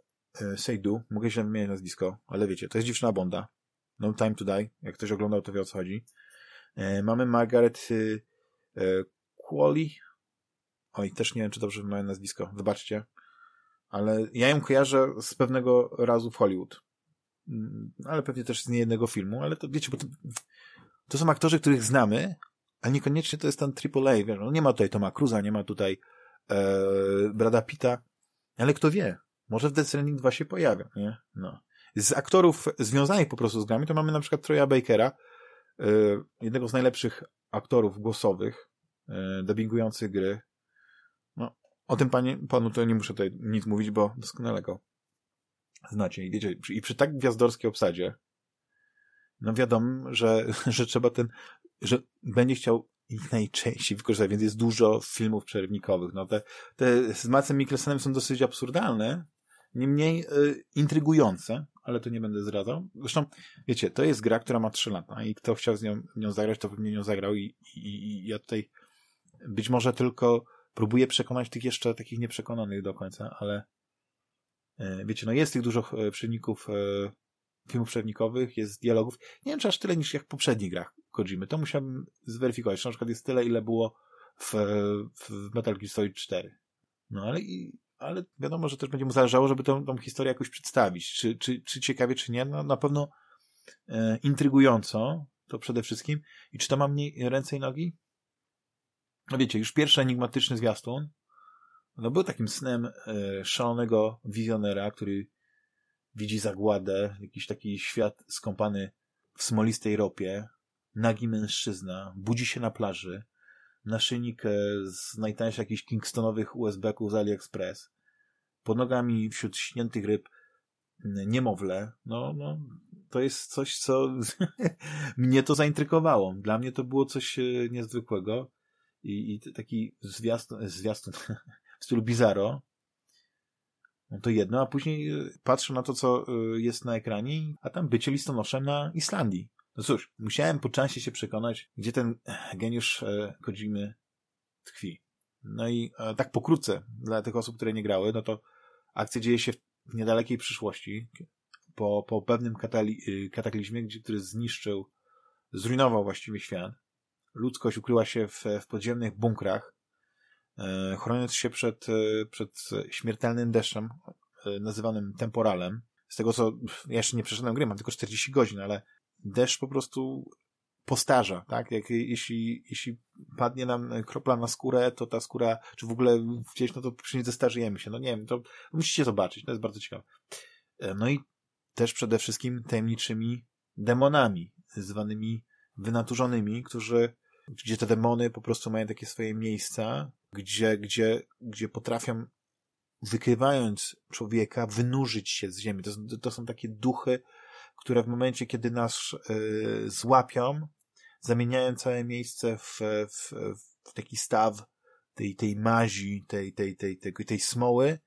Seydoux. Mogę źle wymienić nazwisko, ale wiecie, to jest dziewczyna Bonda. No Time to Die. Jak ktoś oglądał, to wie o co chodzi. Mamy Margaret Qualley. Oj, też nie wiem, czy dobrze wymawiam nazwisko. Wybaczcie. Ale ja ją kojarzę z pewnego razu w Hollywood. Mm, ale pewnie też z niejednego filmu, ale to wiecie, bo to, to są aktorzy, których znamy, ale niekoniecznie to jest ten AAA, wiesz, no nie ma tutaj Toma Cruza, nie ma tutaj e, Brada Pitta, ale kto wie, może w Death Stranding 2 się pojawia, nie? No. Z aktorów związanych po prostu z grami, to mamy na przykład Troya Bakera, e, jednego z najlepszych aktorów głosowych, e, dubbingujących gry. No, o tym panie, panu to nie muszę tutaj nic mówić, bo doskonale go znacie. I wiecie, i przy tak gwiazdorskiej obsadzie, no wiadomo, że, że trzeba ten że będzie chciał ich najczęściej wykorzystać, więc jest dużo filmów przerywnikowych. No te, te z Macem Mikkelsenem są dosyć absurdalne, niemniej y, intrygujące, ale to nie będę zdradzał. Zresztą, wiecie, to jest gra, która ma 3 lata i kto chciał z nią, nią zagrać, to pewnie nią zagrał i, i, i ja tutaj być może tylko próbuję przekonać tych jeszcze takich nieprzekonanych do końca, ale y, wiecie, no jest tych dużo y, przewodników y, filmów przewnikowych, jest dialogów. Nie wiem, czy aż tyle niż jak w poprzednich grach Kojimy. To musiałbym zweryfikować. Na przykład jest tyle, ile było w, w Metal Gear Solid 4. No ale, ale wiadomo, że też będzie mu zależało, żeby tą, tą historię jakoś przedstawić. Czy, czy, czy ciekawie, czy nie. No, na pewno e, intrygująco, to przede wszystkim. I czy to ma mniej ręce i nogi? No wiecie, już pierwszy enigmatyczny zwiastun no był takim snem e, szalonego wizjonera, który widzi zagładę, jakiś taki świat skąpany w smolistej ropie, nagi mężczyzna, budzi się na plaży, naszyjnik e, z najtańszych jakichś kingstonowych USB-ków z AliExpress, pod nogami wśród śniętych ryb niemowlę, no, no, to jest coś, co mnie to zaintrygowało. Dla mnie to było coś e, niezwykłego i, i taki zwiastun, zwiastun w stylu Bizarro, no to jedno, a później e, patrzę na to, co jest na ekranie, a tam bycie listonoszem na Islandii. No cóż, musiałem po czasie się przekonać, gdzie ten geniusz e, Kojimy tkwi. No i e, tak pokrótce, dla tych osób, które nie grały, no to akcja dzieje się w niedalekiej przyszłości, po, po pewnym katali, y, kataklizmie, gdzie, który zniszczył, zrujnował właściwie świat. Ludzkość ukryła się w, w podziemnych bunkrach, e, chroniąc się przed, e, przed śmiertelnym deszczem, e, nazywanym temporalem. Z tego co, ja jeszcze nie przeszedłem gry, mam tylko 40 godzin, ale deszcz po prostu postarza, tak? Jak, jeśli, jeśli padnie nam kropla na skórę, to ta skóra, czy w ogóle gdzieś, no to przecież zestarzejemy się. No nie wiem, to musicie zobaczyć, to jest bardzo ciekawe. E, no i też przede wszystkim tajemniczymi demonami, zwanymi wynaturzonymi, którzy, gdzie te demony po prostu mają takie swoje miejsca, gdzie, gdzie, gdzie potrafią wykrywając człowieka, wynurzyć się z ziemi. To, to są takie duchy, które w momencie, kiedy nas y, złapią, zamieniają całe miejsce w, w, w taki staw tej, tej mazi, tej, tej, tej, tej, tej smoły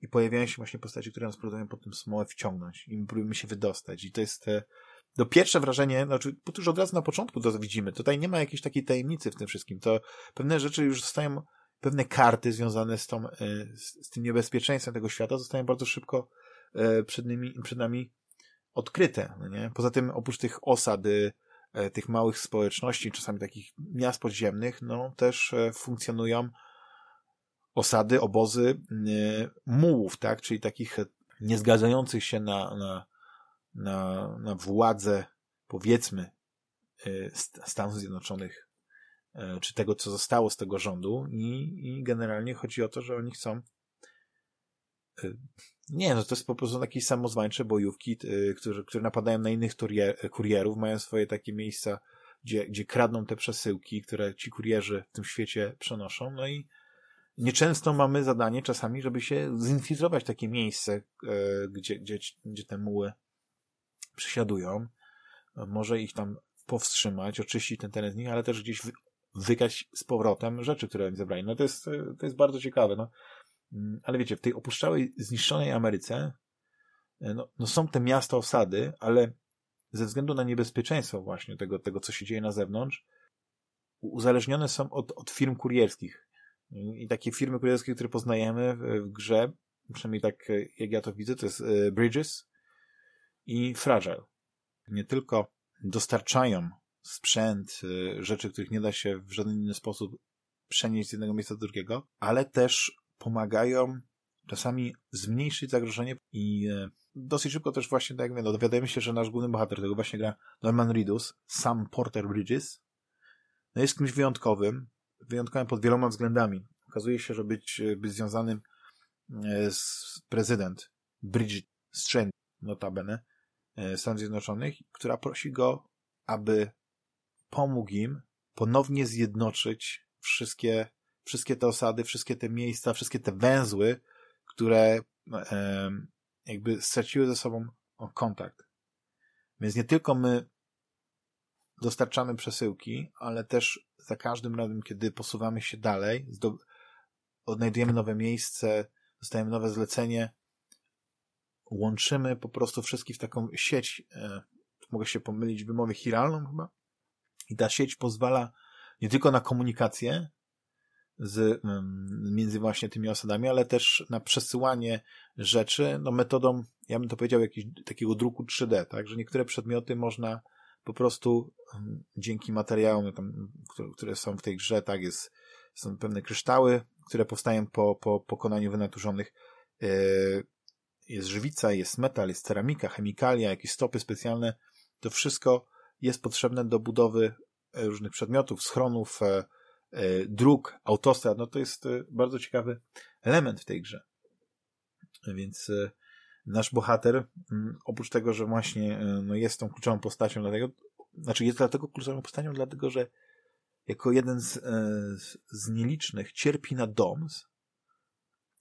i pojawiają się właśnie postaci, które nas próbują po tym smołę wciągnąć i my próbujemy się wydostać. I to jest e, no pierwsze wrażenie, znaczy, bo to już od razu na początku to widzimy. Tutaj nie ma jakiejś takiej tajemnicy w tym wszystkim. To pewne rzeczy już zostają, pewne karty związane z, tą, z, z tym niebezpieczeństwem tego świata zostają bardzo szybko przed, nimi, przed nami odkryte. No nie? Poza tym, oprócz tych osad, e, tych małych społeczności, czasami takich miast podziemnych, no też e, funkcjonują osady, obozy e, mułów, tak? czyli takich niezgadzających się na, na, na, na władzę, powiedzmy, Stanów Zjednoczonych, czy tego, co zostało z tego rządu i, i generalnie chodzi o to, że oni chcą nie, no to jest po prostu takie samozwańcze bojówki, y, które, które napadają na innych kurierów, mają swoje takie miejsca, gdzie, gdzie kradną te przesyłki, które ci kurierzy w tym świecie przenoszą, no i nieczęsto mamy zadanie czasami, żeby się zinfiltrować takie miejsce, e, gdzie, gdzie, gdzie te muły przesiadują, może ich tam powstrzymać, oczyścić ten teren z nich, ale też gdzieś wykać z powrotem rzeczy, które oni zebrali. No to jest, to jest bardzo ciekawe. No, ale wiecie, w tej opuszczałej, zniszczonej Ameryce e, no, no są te miasta osady, ale ze względu na niebezpieczeństwo właśnie tego, tego co się dzieje na zewnątrz, uzależnione są od, od firm kurierskich. I takie firmy kurierskie, które poznajemy w, w grze, przynajmniej tak e, jak ja to widzę, to jest e, Bridges i Fragile. Nie tylko dostarczają sprzęt, rzeczy, których nie da się w żaden inny sposób przenieść z jednego miejsca do drugiego, ale też pomagają czasami zmniejszyć zagrożenie i e, dosyć szybko też właśnie, tak jak no, dowiadujemy się, że nasz główny bohater tego właśnie gra Norman Reedus, Sam Porter Bridges, no jest kimś wyjątkowym, wyjątkowym pod wieloma względami. Okazuje się, że być, e, być związanym e, z prezydent Bridget Strand, notabene, Stanów Zjednoczonych, która prosi go, aby pomógł im ponownie zjednoczyć wszystkie wszystkie te osady, wszystkie te miejsca, wszystkie te węzły, które e, jakby straciły ze sobą kontakt. Więc nie tylko my dostarczamy przesyłki, ale też za każdym razem, kiedy posuwamy się dalej, odnajdujemy nowe miejsce, dostajemy nowe zlecenie, łączymy po prostu wszystkich w taką sieć, e, mogę się pomylić, wymowy chiralną chyba, i ta sieć pozwala nie tylko na komunikację z, między właśnie tymi osadami, ale też na przesyłanie rzeczy, no metodą, ja bym to powiedział, jakiegoś takiego druku 3D, tak, że niektóre przedmioty można po prostu dzięki materiałom, tam, które, są w tej grze, tak, jest, są pewne kryształy, które powstają po, po pokonaniu wynaturzonych, e, jest żywica, jest metal, jest ceramika, chemikalia, jakieś stopy specjalne, to wszystko jest potrzebne do budowy e, różnych przedmiotów, schronów, e, dróg, autostrad, no to jest bardzo ciekawy element w tej grze. Więc nasz bohater, oprócz tego, że właśnie no, jest tą kluczową postacią, dlatego, znaczy jest dlatego kluczową postacią, dlatego, że jako jeden z, z nielicznych cierpi na DOMS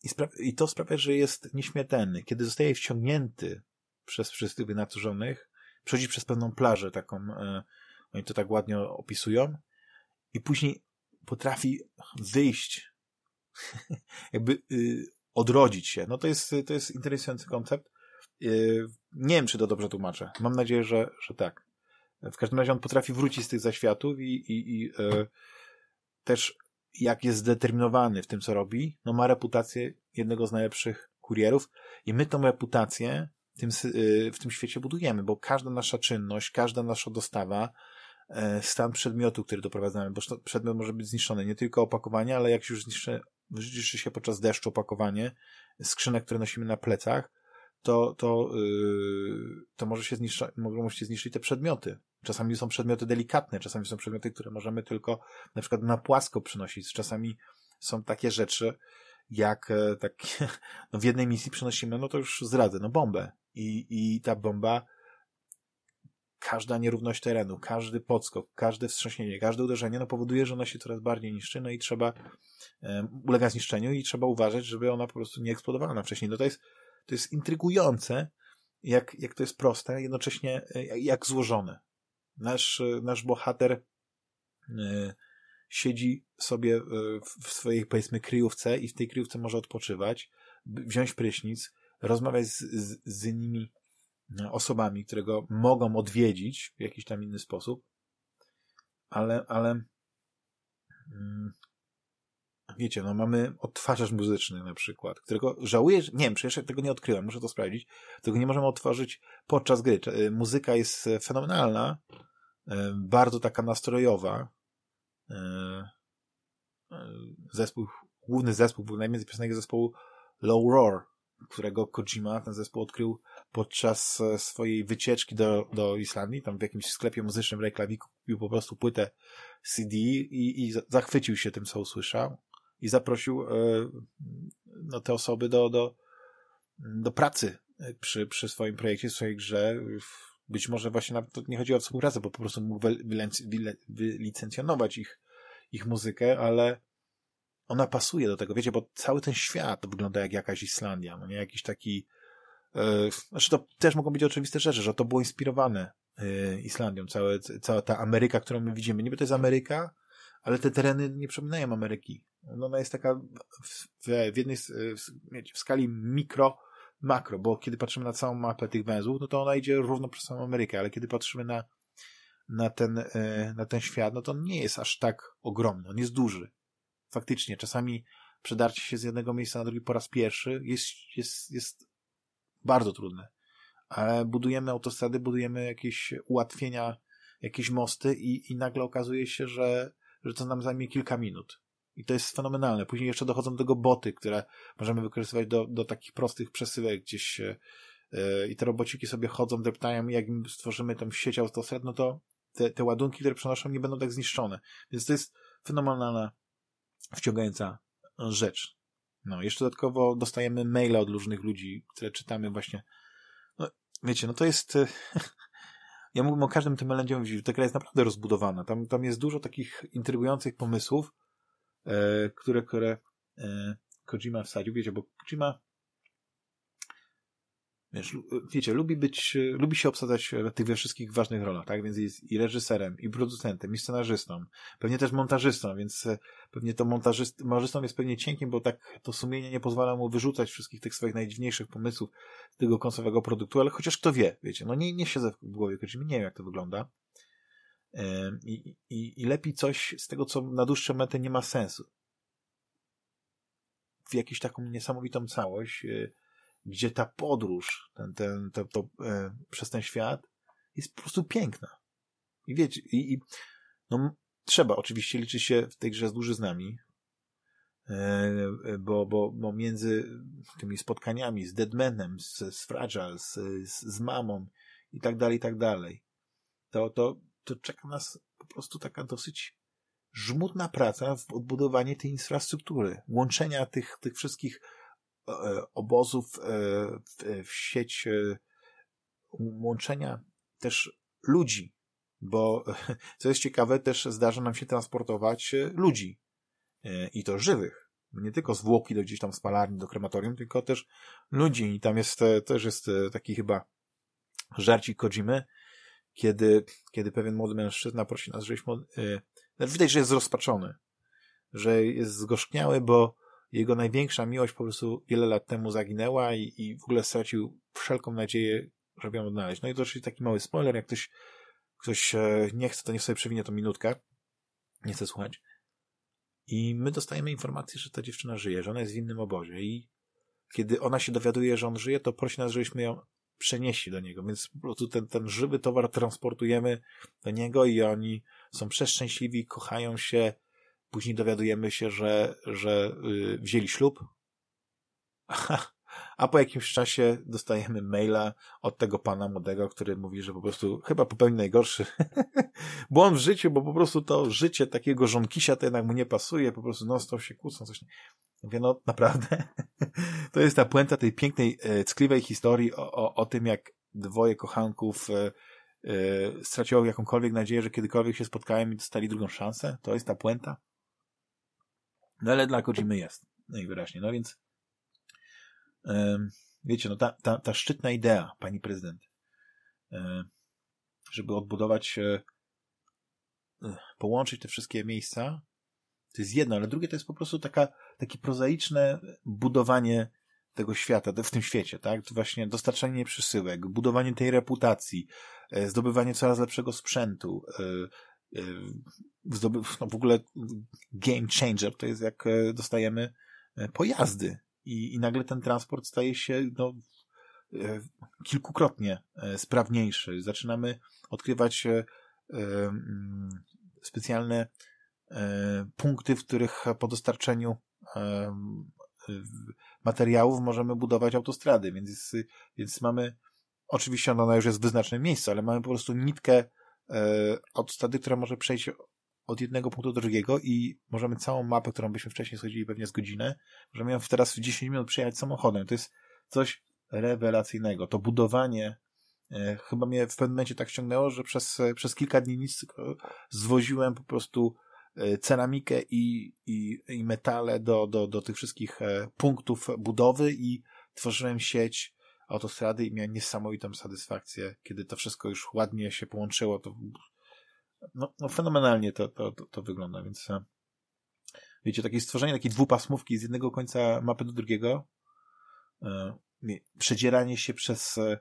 i, i to sprawia, że jest nieśmiertelny. Kiedy zostaje wciągnięty przez wszystkich wynaturzonych, przechodzi przez pewną plażę taką, e, oni to tak ładnie opisują, i później potrafi wyjść, jakby y, odrodzić się. No to jest, to jest interesujący koncept. Y, nie wiem, czy to dobrze tłumaczę. Mam nadzieję, że, że tak. W każdym razie on potrafi wrócić z tych zaświatów i, i, i y, też jak jest zdeterminowany w tym, co robi, no ma reputację jednego z najlepszych kurierów i my tą reputację w tym, y, w tym świecie budujemy, bo każda nasza czynność, każda nasza dostawa, stan przedmiotu, który doprowadzamy, bo przedmiot może być zniszczony, nie tylko opakowanie, ale jak już zniszczy, zniszczy się podczas deszczu opakowanie, skrzynek, które nosimy na plecach, to, to, yy, to może się zniszczyć, mogą się zniszczyć te przedmioty. Czasami są przedmioty delikatne, czasami są przedmioty, które możemy tylko na przykład na płasko przynosić. Czasami są takie rzeczy, jak e, tak, no w jednej misji przynosimy, no to już zdradzę, no bombę. I, i ta bomba, każda nierówność terenu, każdy podskok, każde wstrząśnienie, każde uderzenie, no powoduje, że ona się coraz bardziej niszczy, no i trzeba, um, ulega zniszczeniu i trzeba uważać, żeby ona po prostu nie eksplodowała na wcześniej. No to jest, to jest intrygujące, jak, jak to jest proste, jednocześnie e, jak złożone. Nasz, nasz bohater e, siedzi sobie e, w swojej, powiedzmy, kryjówce i w tej kryjówce może odpoczywać, wziąć prysznic, rozmawiać z, z, z innymi osobami, które go mogą odwiedzić w jakiś tam inny sposób, ale, ale mm, wiecie, no mamy odtwarzacz muzyczny na przykład, którego żałuję, że, nie wiem, przecież tego nie odkryłem, muszę to sprawdzić, tego nie możemy otworzyć podczas gry. Y, muzyka jest e, fenomenalna, e, bardzo taka nastrojowa. Zespół, główny zespół, był najmniej piosenek zespołu Low Roar, którego Kojima, ten zespół odkrył podczas swojej wycieczki do, do Islandii, tam w jakimś sklepie muzycznym w Reykjaviku kupił po prostu płytę CD i, i zachwycił się tym, co usłyszał i zaprosił e, no, te osoby do, do, do pracy przy, przy swoim projekcie, swojej grze. Być może właśnie nawet nie chodzi o współpracę, bo po prostu mógł wylicencjonować ich, ich muzykę, ale ona pasuje do tego, wiecie, bo cały ten świat wygląda jak jakaś Islandia, no nie jakiś taki znaczy to też mogą być oczywiste rzeczy, że to było inspirowane yy, Islandią, całe, cała ta Ameryka, którą my widzimy. Niby to jest Ameryka, ale te tereny nie przypominają Ameryki. No ona jest taka w, w jednej, w, w skali mikro, makro, bo kiedy patrzymy na całą mapę tych węzłów, no to ona idzie równo przez całą Amerykę, ale kiedy patrzymy na, na, ten, e, na ten świat, no to on nie jest aż tak ogromny, on jest duży. Faktycznie, czasami przedarcie się z jednego miejsca na drugi po raz pierwszy jest, jest, jest bardzo trudne. Ale budujemy autostrady, budujemy jakieś ułatwienia, jakieś mosty i, i nagle okazuje się, że, że to nam zajmie kilka minut. I to jest fenomenalne. Później jeszcze dochodzą do tego boty, które możemy wykorzystywać do, do takich prostych przesyłek gdzieś yy, i te robociki sobie chodzą, deptają i jak im stworzymy tą sieć autostrad, no to te, te ładunki, które przenoszą, nie będą tak zniszczone. Więc to jest fenomenalna, wciągająca rzecz. No, jeszcze dodatkowo dostajemy maile od różnych ludzi, które czytamy właśnie. No, wiecie, no to jest... ja mógłbym o każdym tym elemencie mówić, ta gra jest naprawdę rozbudowana. Tam, tam jest dużo takich intrygujących pomysłów, E, które, które e, Kojima wsadził. Wiecie, bo Kojima wiesz, wiecie, lubi być, lubi się obsadzać w tych wszystkich ważnych rolach, tak? Więc jest i reżyserem, i producentem, i scenarzystą, pewnie też montażystą, więc e, pewnie to montażystą jest pewnie cienkiem, bo tak to sumienie nie pozwala mu wyrzucać wszystkich tych swoich najdziwniejszych pomysłów z tego końcowego produktu, ale chociaż kto wie, wiecie, no nie, nie siedzę w głowie Kojimy, nie wiem jak to wygląda. I, i, I lepiej coś z tego, co na dłuższe metę nie ma sensu. W jakąś taką niesamowitą całość, e, gdzie ta podróż ten, ten, to, to, e, przez ten świat jest po prostu piękna. I wiecie, i, i no, trzeba oczywiście liczyć się w tej grze z duży z nami, e, bo, bo, bo między tymi spotkaniami z Deadmanem, z, z Fragile, z, z, mamą i tak dalej, i tak dalej, to, to, to czeka nas po prostu taka dosyć żmudna praca w odbudowanie tej infrastruktury, łączenia tych, tych wszystkich E, obozów e, w, sieć e, łączenia też ludzi, bo co jest ciekawe, też zdarza nam się transportować ludzi i to żywych. Nie tylko zwłoki do gdzieś tam spalarni, do krematorium, tylko też ludzi. I tam jest, też jest taki chyba żarcik Kojimy, kiedy, kiedy pewien młody mężczyzna prosi nas, żebyśmy, widać, że jest zrozpaczony, że jest zgorzkniały, bo jego największa miłość po prostu wiele lat temu zaginęła i, i w ogóle stracił wszelką nadzieję, żeby ją odnaleźć. No i to oczywiście taki mały spoiler, jak ktoś, ktoś e, nie chce, to niech sobie przewinie tą minutkę. Nie chce słuchać. I my dostajemy informację, że ta dziewczyna żyje, że ona jest w innym obozie i kiedy ona się dowiaduje, że on żyje, to prosi nas, żebyśmy ją przenieśli do niego, więc po prostu ten, ten żywy towar transportujemy do niego i oni są przeszczęśliwi, kochają się, Później dowiadujemy się, że, że yy, wzięli ślub, a po jakimś czasie dostajemy maila od tego pana młodego, który mówi, że po prostu chyba popełni najgorszy błąd w życiu, bo po prostu to życie takiego żonkisia to jednak mu nie pasuje, po prostu non stop się kłócą, coś. Mówię, no naprawdę, to jest ta puenta tej pięknej, e, ckliwej historii o, o, o tym, jak dwoje kochanków e, e, straciło jakąkolwiek nadzieję, że kiedykolwiek się spotkają i dostali drugą szansę. To jest ta puenta. No ale dla Kojimy jest, najwyraźniej. No więc wiecie, no ta, ta, ta szczytna idea, pani prezydent, żeby odbudować, um, połączyć te wszystkie miejsca, to jest jedno, ale drugie to jest po prostu taka, takie prozaiczne budowanie tego świata, w tym świecie, tak? To właśnie dostarczanie przesyłek, budowanie tej reputacji, e, zdobywanie coraz lepszego sprzętu, e, no w ogóle game changer to jest jak e, dostajemy e, pojazdy i, i nagle ten transport staje się no, e, kilkukrotnie sprawniejszy. Zaczynamy odkrywać specjalne punkty, w których po dostarczeniu materiałów możemy budować autostrady, więc, więc mamy, oczywiście ona już jest w wyznacznym miejscu, ale mamy po prostu nitkę autostrady, która może przejść od jednego punktu do drugiego i możemy całą mapę, którą byśmy wcześniej schodzili pewnie z godzinę, możemy ją teraz w 10 minut przejechać samochodem. To jest coś rewelacyjnego. To budowanie e, chyba mnie w pewnym momencie tak ściągnęło, że przez, przez kilka dni nic zwoziłem po prostu e, ceramikę i, i, i metale do, do, do tych wszystkich punktów budowy i tworzyłem sieć autostrady i miałem niesamowitą satysfakcję, kiedy to wszystko już ładnie się połączyło, to no, no fenomenalnie to, to, to, to wygląda, więc e, wiecie, takie stworzenie takiej dwupasmówki z jednego końca mapy do drugiego, e, przedzieranie się przez e,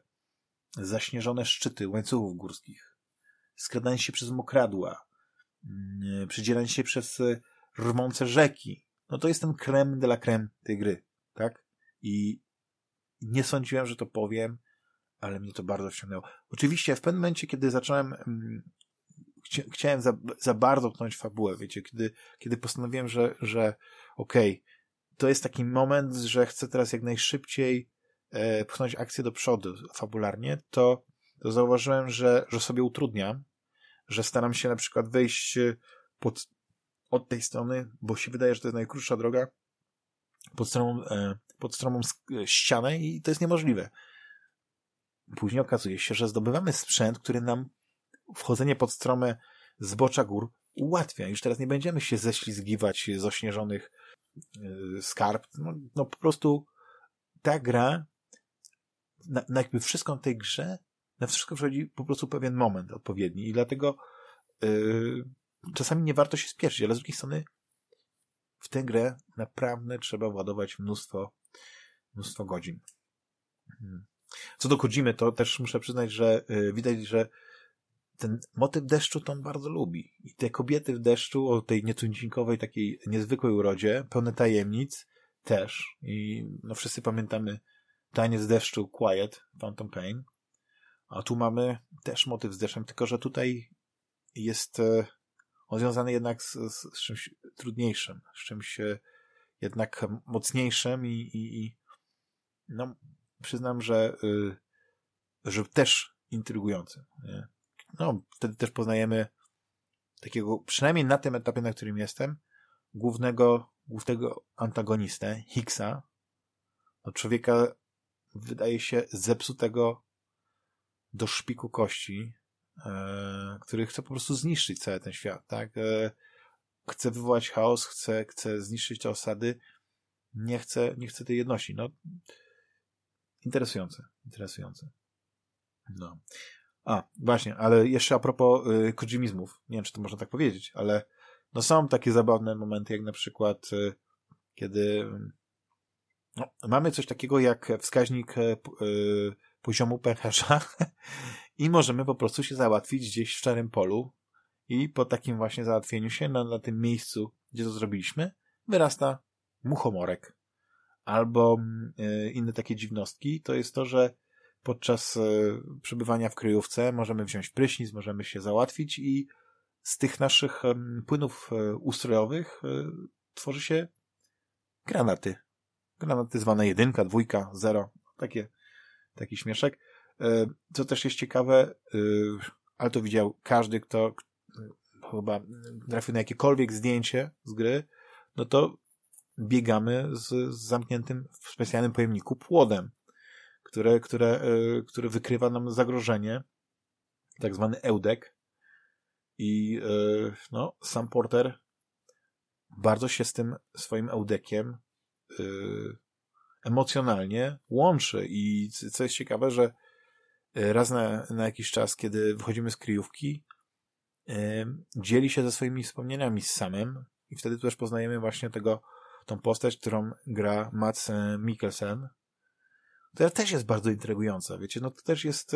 zaśnieżone szczyty łańcuchów górskich, skradanie się przez mokradła, mm, przedzieranie się przez rwące rzeki, no to jest ten krem de la creme tej gry, tak? I nie sądziłem, że to powiem, ale mnie to bardzo wciągnęło. Oczywiście w pewnym momencie, kiedy zacząłem, mm, chcia, chciałem za, za bardzo pchnąć fabułę, wiecie, kiedy, kiedy postanowiłem, że, że okej, okay, to jest taki moment, że chcę teraz jak najszybciej e, pchnąć akcję do przodu fabularnie, to, to zauważyłem, że, że sobie utrudniam, że staram się na przykład wejść pod, od tej strony, bo się wydaje, że to jest najkrótsza droga, pod stroną, e, pod stromą ścianę i to jest niemożliwe. Później okazuje się, że zdobywamy sprzęt, który nam wchodzenie pod stromę zbocza gór ułatwia. Już teraz nie będziemy się ześlizgiwać z ośnieżonych e, skarb. No, no po prostu ta gra na, na jakby wszystko w tej grze, na wszystko przychodzi po prostu pewien moment odpowiedni i dlatego yy, czasami nie warto się spieszyć, ale z drugiej strony w tę grę naprawdę trzeba władować mnóstwo, mnóstwo godzin. Hmm. Co do Kojimy, to też muszę przyznać, że yy, widać, że ten motyw deszczu to on bardzo lubi. I te kobiety w deszczu o tej nietuzinkowej, takiej niezwykłej urodzie, pełne tajemnic też. I no wszyscy pamiętamy taniec deszczu Quiet, Phantom Pain. A tu mamy też motyw z deszczem, tylko że tutaj jest e, on związany jednak z, z, z czymś trudniejszym, z czymś e, jednak mocniejszym i, i, i no, przyznam, że, y, że też intrygującym. Nie? No, wtedy też poznajemy takiego, przynajmniej na tym etapie, na którym jestem, głównego, głównego antagonistę, Hicksa, no człowieka wydaje się zepsutego do szpiku kości, który chce po prostu zniszczyć cały ten świat, tak? E, chce wywołać chaos, chce, chce zniszczyć te osady, nie chce, nie chce tej jedności. No, interesujące, interesujące. No. A, właśnie, ale jeszcze a propos y, nie wiem, czy to można tak powiedzieć, ale no są takie zabawne momenty, jak na przykład y, kiedy no, mamy coś takiego jak wskaźnik y, y poziomu pH i możemy po prostu się załatwić gdzieś w szczerym polu i po takim właśnie załatwieniu się na, na tym miejscu, gdzie to zrobiliśmy, wyrasta muchomorek. Albo y, inne takie dziwnostki, to jest to, że podczas e, przebywania w kryjówce możemy wziąć prysznic, możemy się załatwić i z tych naszych płynów e, ustrojowych e, tworzy się granaty. Granaty zwane jedynka, dwójka, zero. Takie, taki śmieszek. Co też jest ciekawe, ale to widział każdy, kto chyba trafił na jakiekolwiek zdjęcie z gry, no to biegamy z, zamkniętym w specjalnym pojemniku płodem które, które, e, które wykrywa nam zagrożenie, tak zwany eudek. I e, no, sam Porter bardzo się z tym swoim eudekiem e, emocjonalnie łączy. I co jest ciekawe, że raz na, na jakiś czas, kiedy wychodzimy z kryjówki, dzieli się ze swoimi wspomnieniami z samym i wtedy też poznajemy właśnie tego, tą postać, którą gra Mats Mikkelsen, to też jest bardzo intrygująca, wiecie, no to też jest,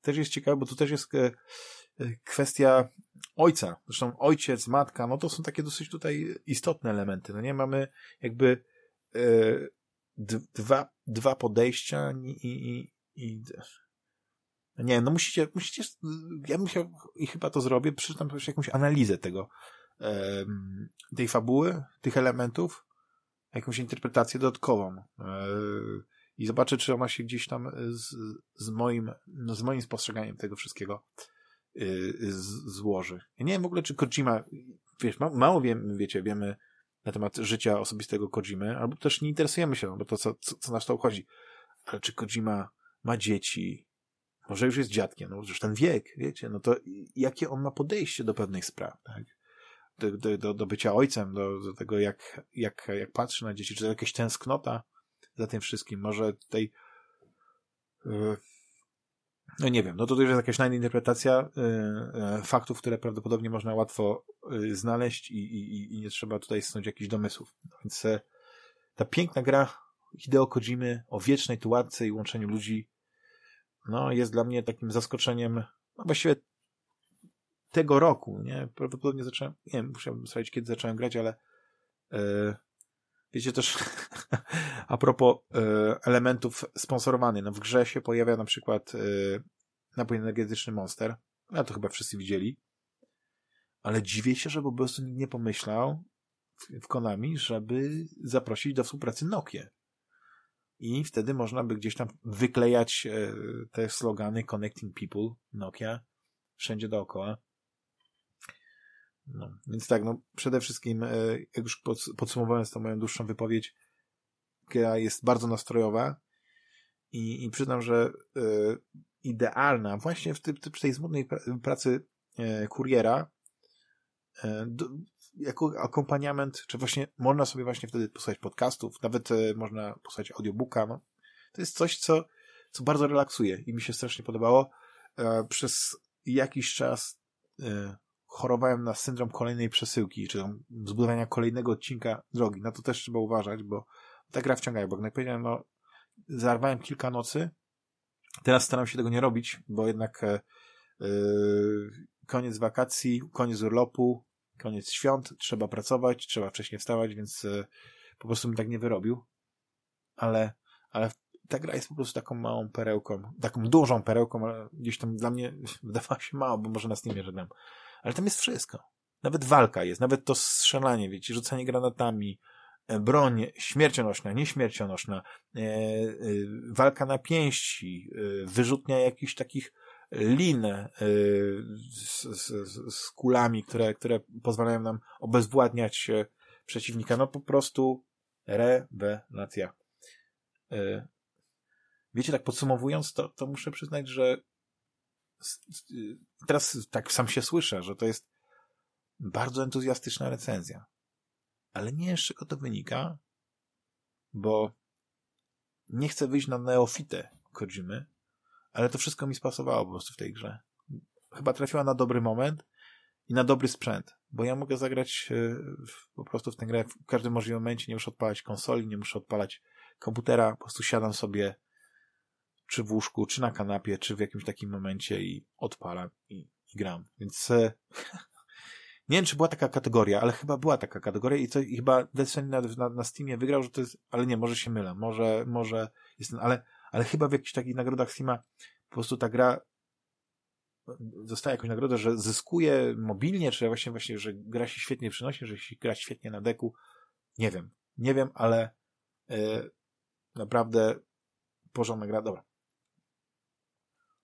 też jest ciekawe, bo to też jest kwestia ojca. Zresztą ojciec, matka, no to są takie dosyć tutaj istotne elementy. No nie mamy jakby dwa, dwa podejścia i, i, i nie no musicie, musicie, ja bym chciał, i chyba to zrobię, przeczytam też jakąś analizę tego, tej fabuły, tych elementów, jakąś interpretację dodatkową i zobaczę, czy ona się gdzieś tam z, z moim, no z moim spostrzeganiem tego wszystkiego yy, z, złoży. Ja nie wiem w ogóle, czy Kojima, wiesz, ma, mało wiem, wiecie, wiemy na temat życia osobistego Kojimy, albo też nie interesujemy się, bo to co, co, co nas to obchodzi. Ale czy Kojima ma dzieci, może już jest dziadkiem, no już ten wiek, wiecie, no to jakie on ma podejście do pewnych spraw, tak? Do, do, do, bycia ojcem, do, do tego, jak, jak, jak patrzy na dzieci, czy to jakaś tęsknota, za tym wszystkim. Może tutaj yy, no nie wiem, no to już jest jakaś interpretacja yy, faktów, które prawdopodobnie można łatwo yy, znaleźć i, i, i nie trzeba tutaj snuć jakichś domysłów. No więc ta piękna gra Hideo Kojimy o wiecznej tułatce i łączeniu ludzi no jest dla mnie takim zaskoczeniem no właściwie tego roku, nie? Prawdopodobnie zacząłem, nie wiem, musiałbym sprawdzić, kiedy zacząłem grać, ale Wiecie też, a propos e, elementów sponsorowanych, no w grze się pojawia na przykład e, napój energetyczny Monster, no to chyba wszyscy widzieli, ale dziwię się, że po prostu nikt nie pomyślał w, w Konami, żeby zaprosić do współpracy Nokia. I wtedy można by gdzieś tam wyklejać e, te slogany Connecting People, Nokia, wszędzie dookoła. No, więc tak, no przede wszystkim, e, jak już podsumowując tą moją dłuższą wypowiedź, gra jest bardzo nastrojowa i, i przyznam, że y, idealna właśnie w, tej smutnej pracy kuriera do, jako akompaniament, czy właśnie można sobie właśnie wtedy posłuchać podcastów, nawet można posłuchać audiobooka, no. To jest coś, co co bardzo relaksuje i mi się strasznie podobało. E, przez jakiś czas e, chorowałem na syndrom kolejnej przesyłki, czy tam zbudowania kolejnego odcinka drogi. Na to też trzeba uważać, bo ta gra wciąga, bo jak powiedziałem, no, zarwałem kilka nocy. Teraz staram się tego nie robić, bo jednak e, e, koniec wakacji, koniec urlopu, koniec świąt, trzeba pracować, trzeba wcześniej wstawać, więc e, po prostu bym tak nie wyrobił. Ale, ale ta gra jest po prostu taką małą perełką, taką dużą perełką, ale gdzieś tam dla mnie wydawała się mało, bo może na Steamie żadnym. Ale tam jest wszystko. Nawet walka jest, nawet to strzelanie, wiecie, rzucanie granatami, e, broń śmiercionośna, nieśmiercionośna, e, e, walka na pięści, e, wyrzutnia jakichś takich lin e, z, z, z kulami, które, które pozwalają nam obezwładniać przeciwnika. No po prostu rewelacja. E, wiecie, tak podsumowując, to, to muszę przyznać, że teraz tak sam się słyszę, że to jest bardzo entuzjastyczna recenzja. Ale nie z czego to wynika, bo nie chcę wyjść na neofitę Kojimy, ale to wszystko mi spasowało po prostu w tej grze. Chyba trafiła na dobry moment i na dobry sprzęt, bo ja mogę zagrać e, po prostu w tę grę w każdym możliwym momencie, nie muszę odpalać konsoli, nie muszę odpalać komputera, po prostu siadam sobie czy w łóżku, czy na kanapie, czy w jakimś takim momencie i odpalam i, i gram. Więc e, nie wiem, czy była taka kategoria, ale chyba była taka kategoria i to i chyba Stranding na, na, na Steamie wygrał, że to jest, ale nie, może się mylę, może, może jest ale, ale chyba w jakichś takich nagrodach Steama po prostu ta gra dostaje jakąś nagrodę, że zyskuje mobilnie, czy właśnie, właśnie, że gra się świetnie przynosi, że się gra świetnie na deku. Nie wiem. Nie wiem, ale yy, naprawdę porządna gra. Dobra.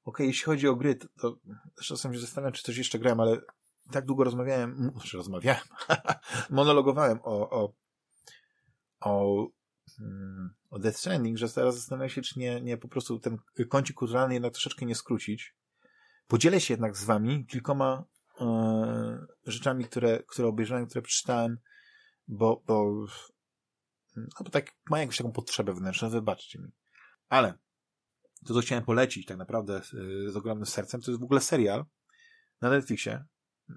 Ok, jeśli chodzi o gry, to, czasem się zastanawiam, czy coś jeszcze grałem, ale tak długo rozmawiałem, znaczy rozmawiałem, monologowałem o, o, o, o Death Stranding, że teraz zastanawiam się, czy nie, nie po prostu ten kącik kulturalny jednak troszeczkę nie skrócić. Podzielę się jednak z wami kilkoma e, rzeczami, które, które obejrzałem, które przeczytałem, bo, bo, no bo tak mam jakąś taką potrzebę wewnętrzną, wybaczcie mi. Ale to, co chciałem polecić tak naprawdę z, z ogromnym sercem, to jest w ogóle serial na Netflixie.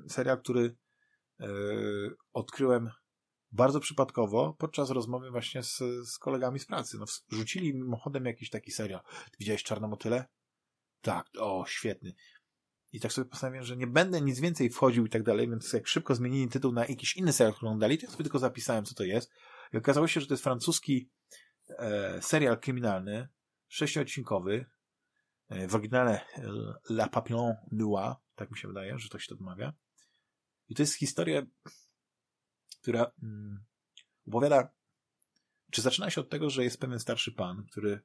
Serial, który e, odkryłem bardzo przypadkowo podczas rozmowy właśnie z, z kolegami z pracy. No, rzucili mimochodem jakiś taki serial. Widziałeś Czarnomotyle? Tak, o, świetny. I tak sobie postanowiłem, że nie będę nic więcej wchodził i tak dalej, więc jak szybko zmienili tytuł na jakiś inny serial, który oglądali, to ja sobie tylko zapisałem, co to jest. I okazało się, że to jest francuski e, serial kryminalny, sześciodcinkowy, e, w oryginale e, La Papillon Noir, tak mi się wydaje, że to się to wymawia. I to jest historia, która mm, opowiada, czy zaczyna się od tego, że jest pewien starszy pan, który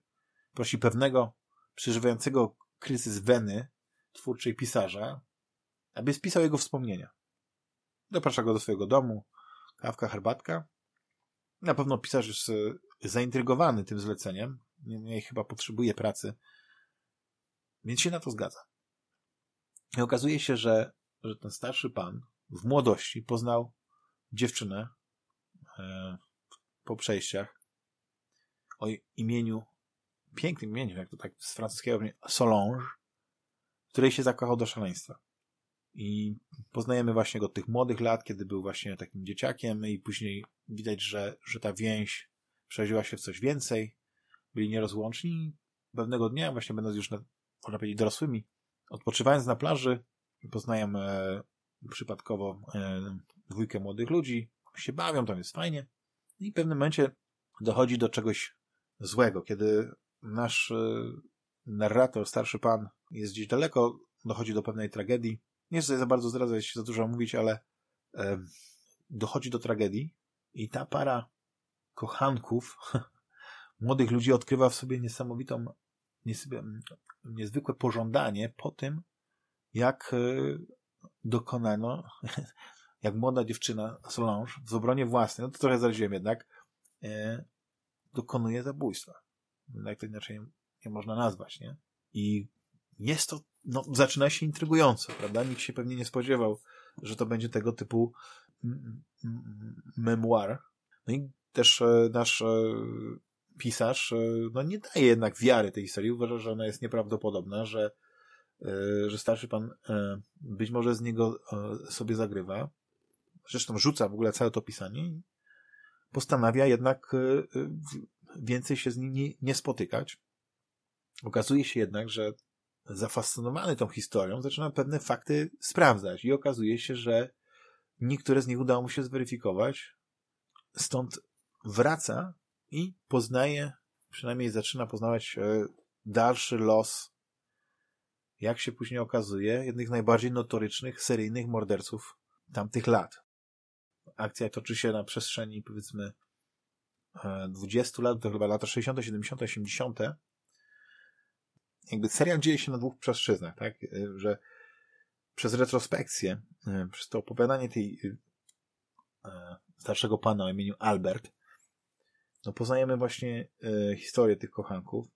prosi pewnego przeżywającego kryzys weny twórczej pisarza, aby spisał jego wspomnienia. Zaprasza go do swojego domu, kawka, herbatka. Na pewno pisarz jest e, zaintrygowany tym zleceniem, nie, chyba potrzebuje pracy, więc się na to zgadza. I okazuje się, że, że ten starszy pan w młodości poznał dziewczynę e, po przejściach o imieniu, pięknym imieniu, jak to tak z francuskiego, Solange, której się zakochał do szaleństwa. I poznajemy właśnie go od tych młodych lat, kiedy był właśnie takim dzieciakiem i później widać, że, że ta więź przerodziła się w coś więcej. Byli nierozłączni. Pewnego dnia, właśnie będąc już, na, można powiedzieć, dorosłymi, odpoczywając na plaży, poznają przypadkowo e, dwójkę młodych ludzi, się bawią, tam jest fajnie. I w pewnym momencie dochodzi do czegoś złego, kiedy nasz e, narrator, starszy pan, jest gdzieś daleko, dochodzi do pewnej tragedii. Nie chcę za bardzo zdradzać, za dużo mówić, ale e, dochodzi do tragedii i ta para kochanków, młodych ludzi odkrywa w sobie niesamowitą, niezwykłe pożądanie po tym, jak e, dokonano, jak młoda dziewczyna Solange w obronie własnej, no to trochę zaraziłem jednak, e, dokonuje zabójstwa. Jak to inaczej nie można nazwać, nie? I jest to, no, zaczyna się intrygująco, prawda? Nikt się pewnie nie spodziewał, że to będzie tego typu memoir. No i też e, nasz e, pisarz e, no, nie daje jednak wiary tej historii. Uważa, że ona jest nieprawdopodobna, że, że starszy pan e, być może z niego sobie zagrywa. Zresztą rzuca w ogóle całe to pisanie postanawia jednak więcej się z nim nie, spotykać. Okazuje się jednak, że zafascynowany tą historią zaczyna pewne fakty sprawdzać i okazuje się, że niektóre z nich udało mu się zweryfikować. Stąd wraca i poznaje, przynajmniej zaczyna poznawać e, dalszy los, jak się później okazuje, jednych z najbardziej notorycznych seryjnych morderców tamtych lat. Akcja toczy się na przestrzeni, powiedzmy, 20 lat, to chyba lata 60., 70., 80. Jakby serial dzieje się na dwóch płaszczyznach, tak? E, że przez retrospekcję, e, przez to opowiadanie tej starszego pana o imieniu Albert, no poznajemy właśnie e, historię tych kochanków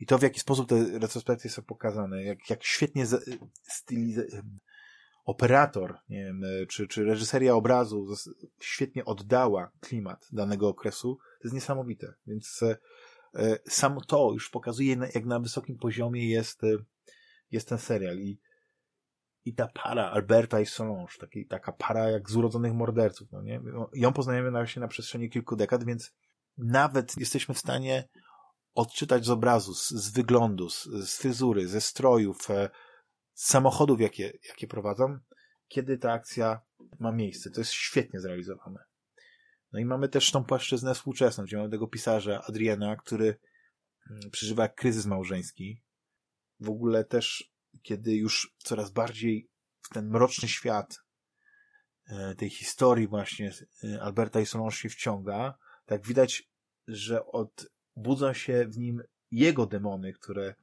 i to, w jaki sposób te retrospekcje są pokazane, jak, jak świetnie styliz- operator, nie wiem, e, czy, czy reżyseria obrazu świetnie oddała klimat danego okresu, to jest niesamowite. Więc e, e samo to już pokazuje, jak na wysokim poziomie jest, e, jest ten serial. I, i ta para Alberta i Solange, taki, taka para jak z urodzonych morderców, no nie? Ją poznajemy właśnie na przestrzeni kilku dekad, więc nawet jesteśmy w stanie odczytać z obrazu, z, z wyglądu, z, z, fryzury, ze strojów, e, z samochodów, jakie, jakie prowadzą, kiedy ta akcja ma miejsce. To jest świetnie zrealizowane. No i mamy też tą płaszczyznę współczesną, gdzie mamy tego pisarza Adriana, który mm, przeżywa kryzys małżeński. W ogóle też, kiedy już coraz bardziej w ten mroczny świat e, tej historii właśnie e, Alberta i Solange się wciąga, tak widać, że odbudzą się w nim jego demony, które,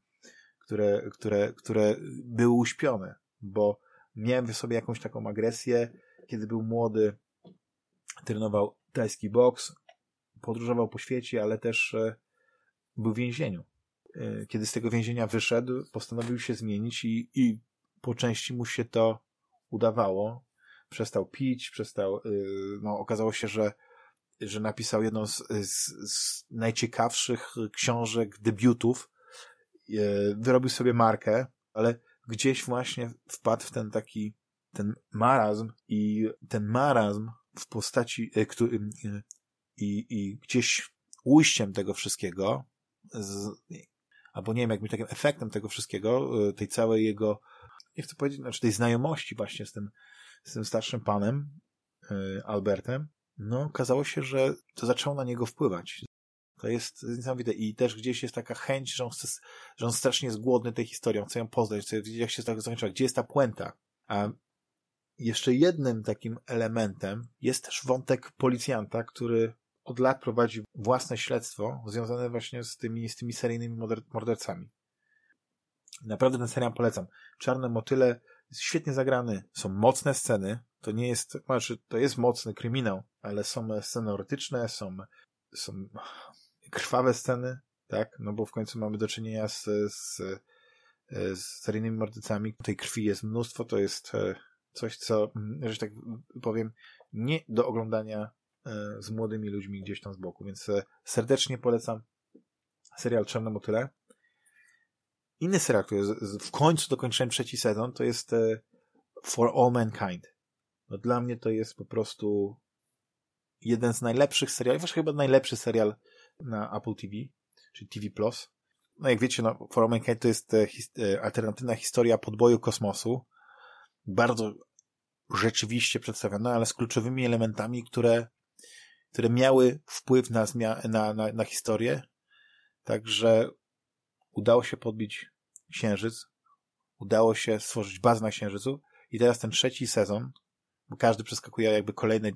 które, które, które były uśpione, bo miałem w sobie jakąś taką agresję, kiedy był młody, trenował tajski boks, podróżował po świecie, ale też e, był w więzieniu. E, kiedy z tego więzienia wyszedł, postanowił się zmienić i, i po części mu się to udawało. Przestał pić, przestał, e, no okazało się, że że napisał jedną z, z, z najciekawszych książek, debiutów. E, wyrobił sobie markę, ale gdzieś właśnie wpadł w ten taki, ten marazm i ten marazm w postaci, e, który, e, i, i gdzieś ujściem tego wszystkiego, z, albo nie wiem, jakby takim efektem tego wszystkiego, tej całej jego, nie chcę powiedzieć, znaczy tej znajomości właśnie z tym, z tym starszym panem, Albertem, no okazało się, że to zaczęło na niego wpływać. To jest niesamowite. I też gdzieś jest taka chęć, że on, chce, że on strasznie jest głodny tej historią, chce ją poznać, chce wiedzieć, jak się tak zakończyła, gdzie jest ta puenta. A jeszcze jednym takim elementem jest też wątek policjanta, który od lat prowadzi własne śledztwo związane właśnie z tymi, z tymi seryjnymi mordercami. Naprawdę ten serial polecam. Czarne motyle świetnie zagrany, są mocne sceny, to nie jest, znaczy, to jest mocny kryminał, ale są sceny erotyczne, są, są krwawe sceny, tak, no bo w końcu mamy do czynienia z, z, z seryjnymi mordercami. Tej krwi jest mnóstwo, to jest e, coś, co, mm, że tak powiem, nie do oglądania e, z młodymi ludźmi gdzieś tam z boku, więc e, serdecznie polecam serial Czarne Motyle. Inny serial, który w końcu dokończyłem trzeci sezon, to jest For All Mankind. No dla mnie to jest po prostu jeden z najlepszych seriali, właściwie chyba najlepszy serial na Apple TV, czyli TV+. Plus. No jak wiecie, no, For All Mankind to jest e, his e, alternatywna historia podboju kosmosu. Bardzo rzeczywiście przedstawiona, ale z kluczowymi elementami, które, które miały wpływ na, na, na, na historię. Także udało się podbić Księżyc, udało się stworzyć bazę na Księżycu i teraz ten trzeci sezon, bo każdy przeskakuje jakby kolejny,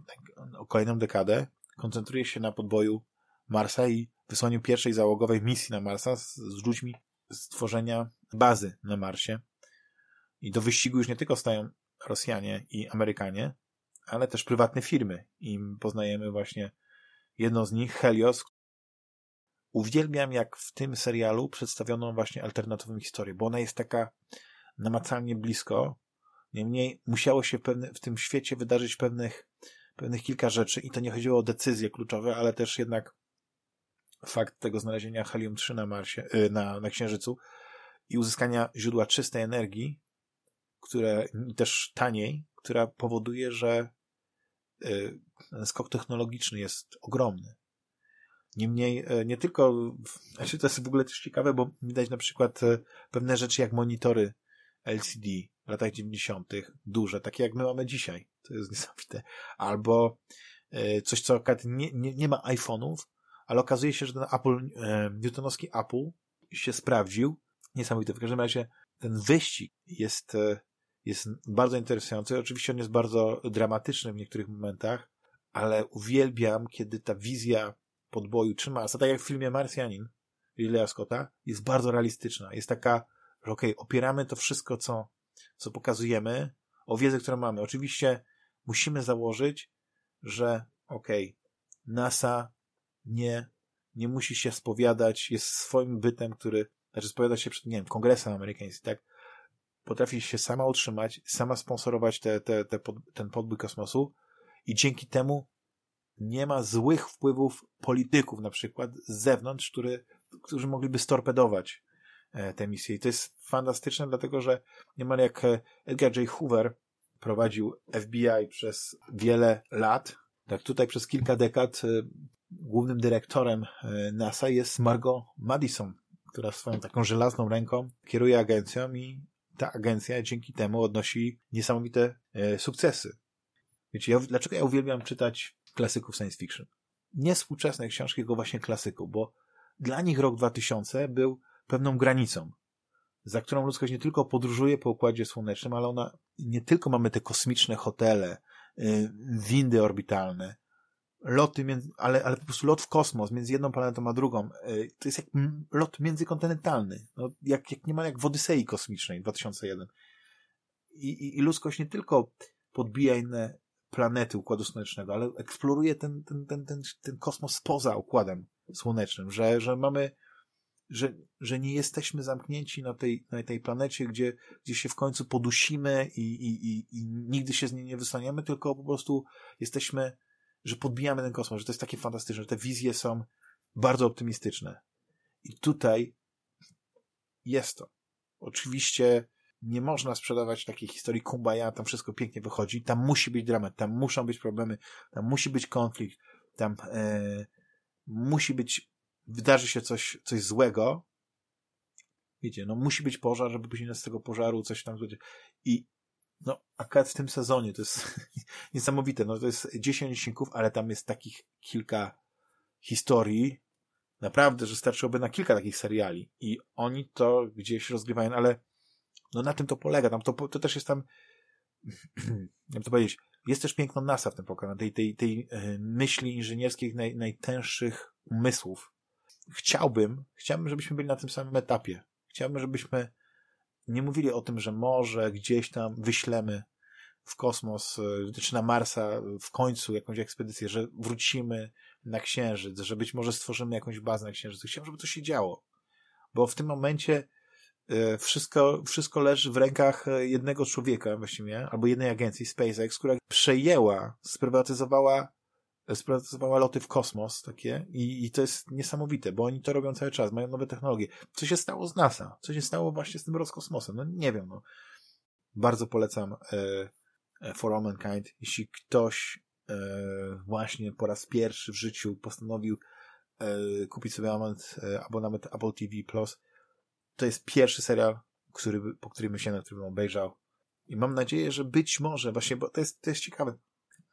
kolejną dekadę, koncentruje się na podboju Marsa i wysłaniu pierwszej załogowej misji na Marsa z, z ludźmi stworzenia bazy na Marsie. I do wyścigu już nie tylko stają Rosjanie i Amerykanie, ale też prywatne firmy. I poznajemy właśnie jedną z nich, Helios. Uwielbiam, jak w tym serialu przedstawiono właśnie alternatywną historię, bo ona jest taka namacalnie blisko, Niemniej musiało się w, pewne, w tym świecie wydarzyć pewnych, pewnych kilka rzeczy i to nie chodziło o decyzje kluczowe, ale też jednak fakt tego znalezienia helium-3 na Marsie, y, na, na Księżycu i uzyskania źródła czystej energii, które też taniej, która powoduje, że y, skok technologiczny jest ogromny. Niemniej, y, nie tylko, znaczy to jest w ogóle też ciekawe, bo widać na przykład pewne rzeczy jak monitory LCD w latach 90., duże, takie jak my mamy dzisiaj. To jest niesamowite. Albo coś, co nie, nie, nie ma iPhone'ów, ale okazuje się, że ten Apple, e, newtonowski Apple się sprawdził. Niesamowite. W każdym razie ten wyścig jest, e, jest bardzo interesujący. Oczywiście on jest bardzo dramatyczny w niektórych momentach, ale uwielbiam, kiedy ta wizja podboju trzyma, tak jak w filmie Marsjanin Ridleya Scotta, jest bardzo realistyczna. Jest taka, że okej, okay, opieramy to wszystko, co, co pokazujemy, o wiedzę, którą mamy. Oczywiście musimy założyć, że okej, okay, NASA nie, nie musi się spowiadać, jest swoim bytem, który, znaczy spowiada się przed, nie wiem, kongresem amerykańskim, tak? Potrafi się sama utrzymać, sama sponsorować te, te, te pod, ten podbój kosmosu i dzięki temu nie ma złych wpływów polityków na przykład z zewnątrz, który, którzy mogliby storpedować e, tę misję. I to jest fantastyczne, dlatego że niemal jak e, Edgar J. Hoover prowadził FBI przez wiele lat, tak tutaj przez kilka dekad e, głównym dyrektorem NASA jest Margot Madison, która swoją taką żelazną ręką kieruje agencją i ta agencja dzięki temu odnosi niesamowite sukcesy. Wiecie, ja, dlaczego ja uwielbiam czytać klasyków science fiction? Nie współczesne książki, tylko właśnie klasyków, bo dla nich rok 2000 był pewną granicą, za którą ludzkość nie tylko podróżuje po Układzie Słonecznym, ale ona, nie tylko mamy te kosmiczne hotele, y, windy orbitalne, loty, między, ale, ale po prostu lot w kosmos między jedną planetą a drugą. Y, to jest jak lot międzykontynentalny. No, jak, jak niemal jak w Odysei Kosmicznej 2001. I, i, I ludzkość nie tylko podbija inne planety Układu Słonecznego, ale eksploruje ten, ten, ten, ten, ten kosmos poza Układem Słonecznym, że, że mamy że, że nie jesteśmy zamknięci na tej, na tej planecie, gdzie, gdzie się w końcu podusimy i, i, i, i nigdy się z niej nie wystaniemy, tylko po prostu jesteśmy że podbijamy ten kosmos, że to jest takie fantastyczne, że te wizje są bardzo optymistyczne. I tutaj jest to. Oczywiście nie można sprzedawać takiej historii kumbaya, tam wszystko pięknie wychodzi, tam musi być dramat, tam muszą być problemy, tam musi być konflikt, tam e, musi być, wydarzy się coś, coś złego, wiecie, no musi być pożar, żeby później z tego pożaru coś tam będzie. I no, akurat w tym sezonie to jest niesamowite. No, to jest 10 odcinków, ale tam jest takich kilka historii. Naprawdę, że starczyłoby na kilka takich seriali. I oni to gdzieś rozgrywają, ale no na tym to polega. Tam to, to też jest tam, jak to powiedzieć, jest też piękno NASA w tym pokoju, tej, tej, tej e, myśli inżynierskich naj, najtęższych umysłów. Chciałbym, chciałbym, żebyśmy byli na tym samym etapie. Chciałbym, żebyśmy nie mówili o tym, że może gdzieś tam wyślemy w kosmos, e, czy na Marsa w końcu jakąś ekspedycję, że wrócimy na Księżyc, że być może stworzymy jakąś bazę na Księżycu. Chciałbym, żeby to się działo. Bo w tym momencie wszystko, wszystko leży w rękach e, jednego człowieka właściwie, albo jednej agencji, SpaceX, która przejęła, sprywatyzowała sprywatyzowała loty w kosmos takie i, i to jest niesamowite, bo oni to robią cały czas, mają nowe technologie. Co się stało z NASA? Co się stało właśnie z tym Roskosmosem? No nie wiem, no. Bardzo polecam e, e For All Mankind. Jeśli ktoś e, właśnie po raz pierwszy w życiu postanowił e, kupić sobie abonament, e, abonament Apple TV Plus, to jest pierwszy serial, który, po którym się na którym obejrzał. I mam nadzieję, że być może, właśnie, bo to jest, to jest ciekawe,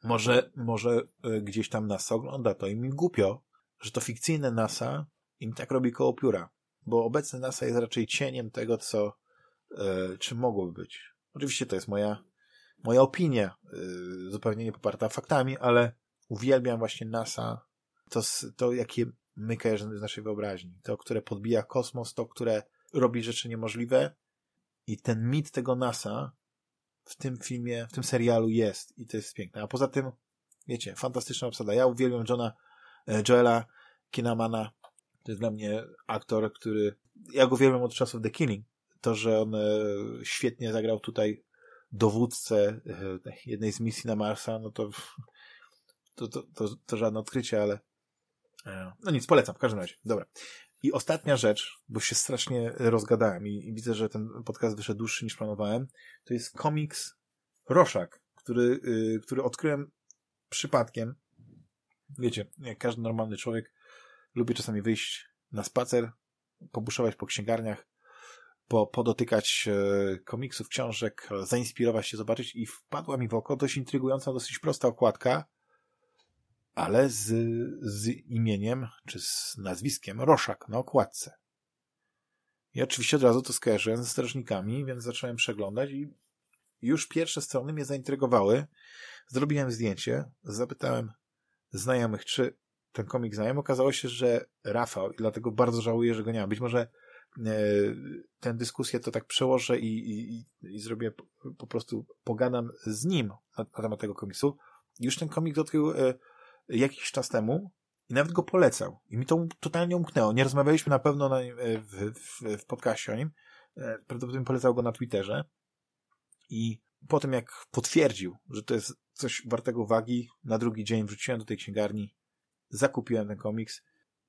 może, może e, gdzieś tam NASA ogląda to i mi głupio, że to fikcyjne NASA im tak robi koło pióra. Bo obecne NASA jest raczej cieniem tego, co, e, czym mogłoby być. Oczywiście to jest moja, moja opinia, e, zupełnie nie poparta faktami, ale uwielbiam właśnie NASA, to, to jakie my kojarzymy z naszej wyobraźni. To, które podbija kosmos, to, które robi rzeczy niemożliwe. I ten mit tego NASA w tym filmie, w tym serialu jest i to jest piękne. A poza tym, wiecie, fantastyczna obsada. Ja uwielbiam Johna, e, Joela Kinamana. To jest dla mnie aktor, który, ja go uwielbiam od czasów The Killing. To, że on e, świetnie zagrał tutaj dowódcę e, jednej z misji na Marsa, no to to, to, to, to żadne odkrycie, ale no nic, polecam, w każdym razie. Dobra. I ostatnia rzecz, bo się strasznie rozgadałem i, i widzę, że ten podcast wyszedł dłuższy niż planowałem, to jest komiks Roszak, który, yy, który odkryłem przypadkiem. Wiecie, jak każdy normalny człowiek lubi czasami wyjść na spacer, pobuszować po księgarniach, po, podotykać e, komiksów, książek, zainspirować się, zobaczyć i wpadła mi w oko dość intrygująca, dosyć prosta okładka, ale z, z imieniem, czy z nazwiskiem Roszak na okładce. I oczywiście od razu to skojarzyłem ze strażnikami, więc zacząłem przeglądać i już pierwsze strony mnie zaintrygowały. Zrobiłem zdjęcie, zapytałem znajomych, czy ten komik znają. Okazało się, że Rafał, i dlatego bardzo żałuję, że go nie ma. Być może e, tę dyskusję to tak przełożę i, i, i zrobię po, prostu, pogadam z nim na, na temat tego komiksu. Już ten komik odkrył e, jakiś czas temu i nawet go polecał. I mi to totalnie umknęło. Nie rozmawialiśmy na pewno na, e, w, w, w podcaście o nim. E, prawdopodobnie polecał go na Twitterze. I po tym jak potwierdził, że to jest coś wartego uwagi, na drugi dzień wróciłem do tej księgarni, zakupiłem ten komiks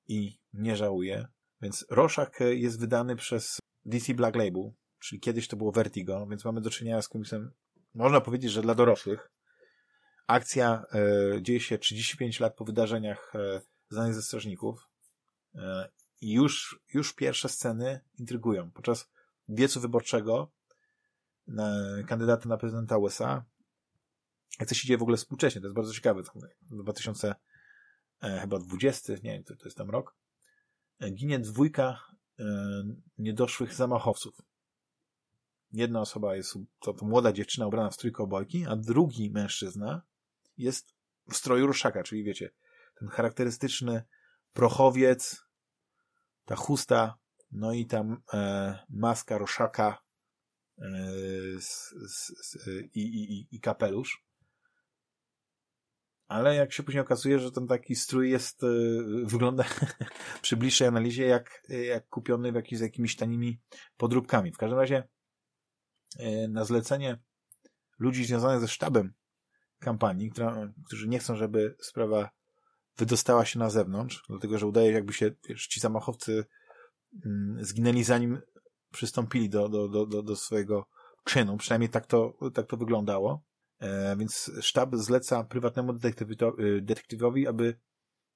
i nie żałuję. Więc Rorschach jest wydany przez DC Black Label, czyli kiedyś to było Vertigo, więc mamy do czynienia z komiksem, można powiedzieć, że dla dorosłych. Akcja e, dzieje się 35 lat po wydarzeniach e, znanych ze strażników e, i już, już pierwsze sceny intrygują. Podczas wiecu wyborczego na, kandydata na prezydenta USA, jak się dzieje w ogóle współcześnie, to jest bardzo ciekawe, 2000 e, chyba 20, nie wiem, to, to jest tam rok, e, ginie dwójka e, niedoszłych zamachowców. Jedna osoba jest, to, to młoda dziewczyna ubrana w strój a drugi mężczyzna jest w stroju ruszaka, czyli wiecie, ten charakterystyczny prochowiec, ta chusta, no i tam e, maska roszaka e, i, i, i kapelusz. Ale jak się później okazuje, że ten taki strój jest, e, wygląda przy bliższej analizie jak, jak kupiony w jakiś, z jakimiś tanimi podróbkami. W każdym razie e, na zlecenie ludzi związanych ze sztabem kampanii, która, którzy nie chcą, żeby sprawa wydostała się na zewnątrz, dlatego że udaje jakby się wiesz, ci zamachowcy mm, zginęli zanim przystąpili do, do, do, do, do swojego czynu. Przynajmniej tak to, tak to wyglądało. E, więc sztab zleca prywatnemu detektywowi, aby,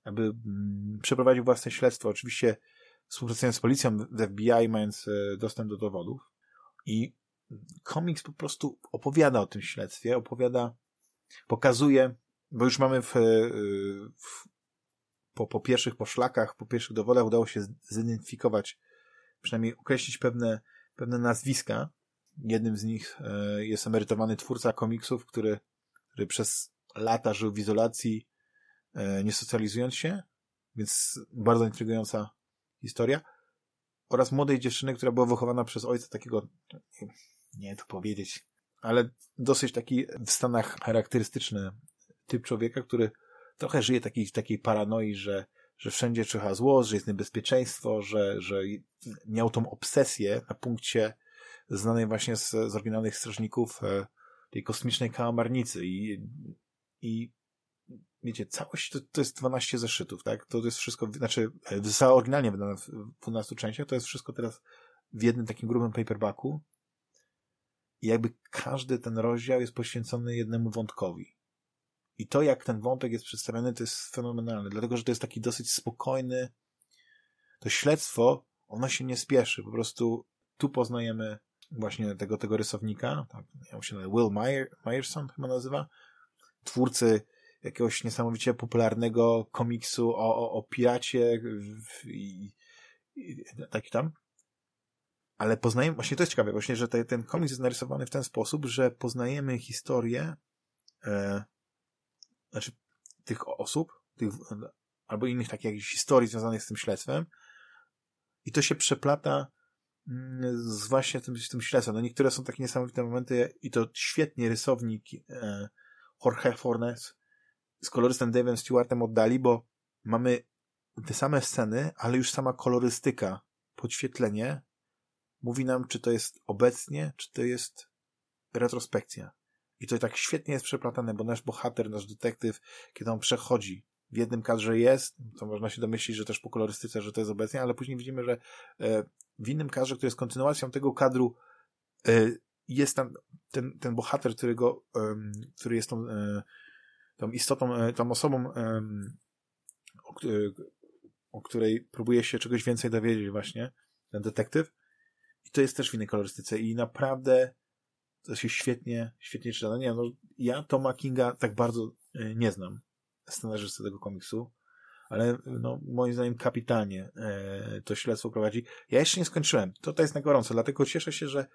aby mm, przeprowadził własne śledztwo. Oczywiście współpracując z policją, z FBI, mając e, dostęp do dowodów. I komiks po prostu opowiada o tym śledztwie, opowiada pokazuje, bo już mamy w, y, w, po, po pierwszych poszlakach, po pierwszych dowodach udało się zidentyfikować, przynajmniej określić pewne, pewne nazwiska. Jednym z nich e, jest emerytowany twórca komiksów, który, który przez lata żył w izolacji, e, nie socjalizując się, więc bardzo intrygująca historia. Oraz młodej dziewczyny, która była wychowana przez ojca takiego, nie, nie to powiedzieć, ale dosyć taki w Stanach charakterystyczny typ człowieka, który trochę żyje taki, w takiej paranoi, że, że wszędzie czyha zło, że jest niebezpieczeństwo, że, że miał tą obsesję na punkcie znanej właśnie z, z oryginalnych strażników e, tej kosmicznej kałamarnicy i, i wiecie, całość to, to jest 12 zeszytów, tak? To jest wszystko, znaczy e, została oryginalnie wydana w 12 częściach, to jest wszystko teraz w jednym takim grubym paperbacku i jakby każdy ten rozdział jest poświęcony jednemu wątkowi. I to, jak ten wątek jest przedstawiony, to jest fenomenalne, dlatego, że to jest taki dosyć spokojny, to śledztwo, ono się nie spieszy, po prostu tu poznajemy właśnie tego, tego rysownika, tak, jak się nazywa, Will Meyer, Meyerson chyba nazywa, twórcy jakiegoś niesamowicie popularnego komiksu o, o, o piracie i, i taki tam ale poznajemy, właśnie to jest ciekawe, właśnie, że te, ten komiks jest narysowany w ten sposób, że poznajemy historię, e, znaczy tych osób, tych, albo innych takich jakichś historii związanych z tym śledztwem i to się przeplata mm, z właśnie tym, z tym śledztwem. No niektóre są takie niesamowite momenty i to świetnie rysownik e, Jorge Fornes z kolorystem Dave'em Stewartem oddali, bo mamy te same sceny, ale już sama kolorystyka, podświetlenie mówi nam, czy to jest obecnie, czy to jest retrospekcja. I to tak świetnie jest przeplatane, bo nasz bohater, nasz detektyw, kiedy on przechodzi w jednym kadrze jest, to można się domyślić, że też po kolorystyce, że to jest obecnie, ale później widzimy, że e, w innym kadrze, który jest kontynuacją tego kadru, e, jest tam ten, ten bohater, którego, który jest tą, e, tą istotą, tą osobą, o, o której próbuje się czegoś więcej dowiedzieć właśnie, ten detektyw. I to jest też w innej kolorystyce i naprawdę to się świetnie, świetnie czyta. No nie no, ja Toma Kinga tak bardzo nie znam scenarzysty tego komiksu, ale no, moim zdaniem kapitalnie e, to śledztwo prowadzi. Ja jeszcze nie skończyłem. To, jest na gorąco, dlatego cieszę się, że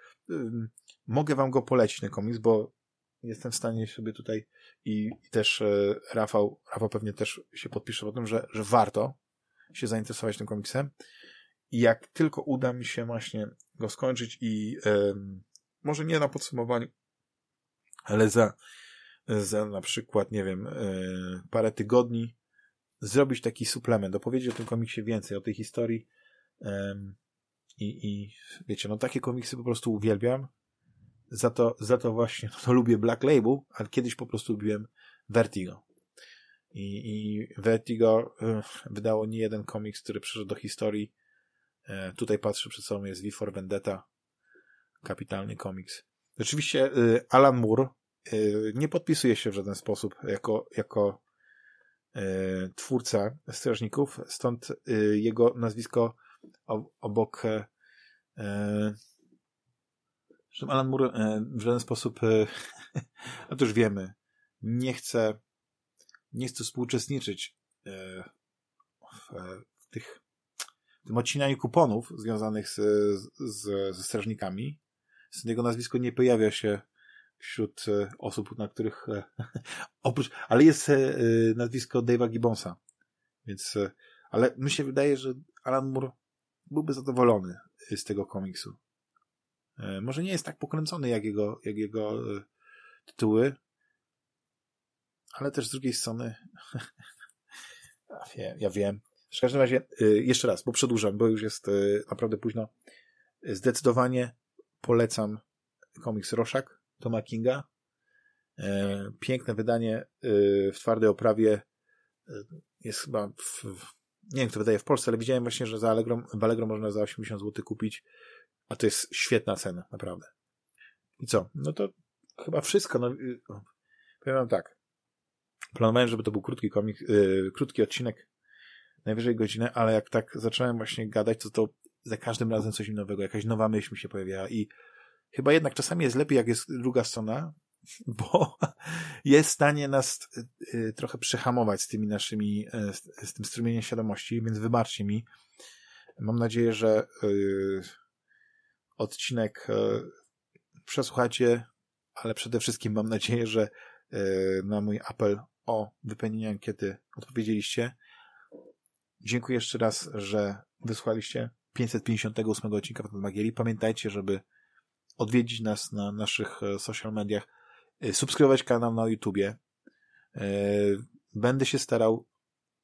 mogę wam go polecić, ten komiks, bo jestem w stanie sobie tutaj i, i też e, Rafał, Rafał pewnie też się podpisze o tym, że, że warto się zainteresować tym komiksem. I jak tylko uda mi się właśnie go skończyć i e, może nie na podsumowaniu, ale za za na przykład, nie wiem, yy, parę tygodni zrobić taki suplement, opowiedzieć o tym komiksie więcej, o tej historii yy, i, i wiecie, no takie komiksy po prostu uwielbiam. Za to, za to właśnie no, to lubię Black Label, ale kiedyś po prostu lubiłem Vertigo. I, i Vertigo yy, wydało nie jeden komiks, który przyszedł do historii. Yy, tutaj patrzę przed sobą, jest V for Vendetta. Kapitalny komiks. Oczywiście yy, Alan Moore Y, nie podpisuje się w żaden sposób jako, jako y, twórca Strażników, stąd y, jego nazwisko obok Zresztą Alan Moore w żaden sposób, no to już wiemy, nie chce, nie chce współuczestniczyć w, w tych tym odcinaniu kuponów związanych z, z, ze strażnikami. Stąd jego nazwisko nie pojawia się wśród e, osób, na których e, oprócz, ale jest e, nazwisko Dave'a Gibbonsa, więc, ale mi się wydaje, że Alan Moore byłby zadowolony z tego komiksu. Może nie jest tak pokręcony jak jego, jak jego tytuły, ale też z drugiej strony ja, ja wiem. W każdym razie, jeszcze raz, bo przedłużam, bo już jest naprawdę późno. Zdecydowanie polecam komiks Roszak. Toma Kinga. E, piękne wydanie e, w twardej oprawie jest chyba w, nie wiem, kto wydaje w Polsce, ale widziałem właśnie, że za Allegro, w Allegro można za 80 zł kupić, a to jest świetna cena, naprawdę. I co? No to chyba wszystko. No, powiem wam tak. Planowałem, żeby to był krótki komik, yy, krótki odcinek, najwyżej godzinę, ale jak tak zacząłem właśnie gadać, to to za każdym razem coś nowego, jakaś nowa myśl mi się pojawiała i chyba jednak czasami jest lepiej, jak jest druga strona, bo jest w stanie nas y, y, trochę przehamować z tymi naszymi, y, z tym strumieniem świadomości, więc wybaczcie mi. Mam nadzieję, że odcinek przesłuchacie, ale przede wszystkim mam nadzieję, że na mój apel o wypełnienie ankiety odpowiedzieliście. Dziękuję jeszcze raz, że wysłaliście 558 odcinka Magierii. Pamiętajcie, żeby odwiedzić nas na naszych e, social mediach, e, subskrybować kanał na YouTubie. E, będę się starał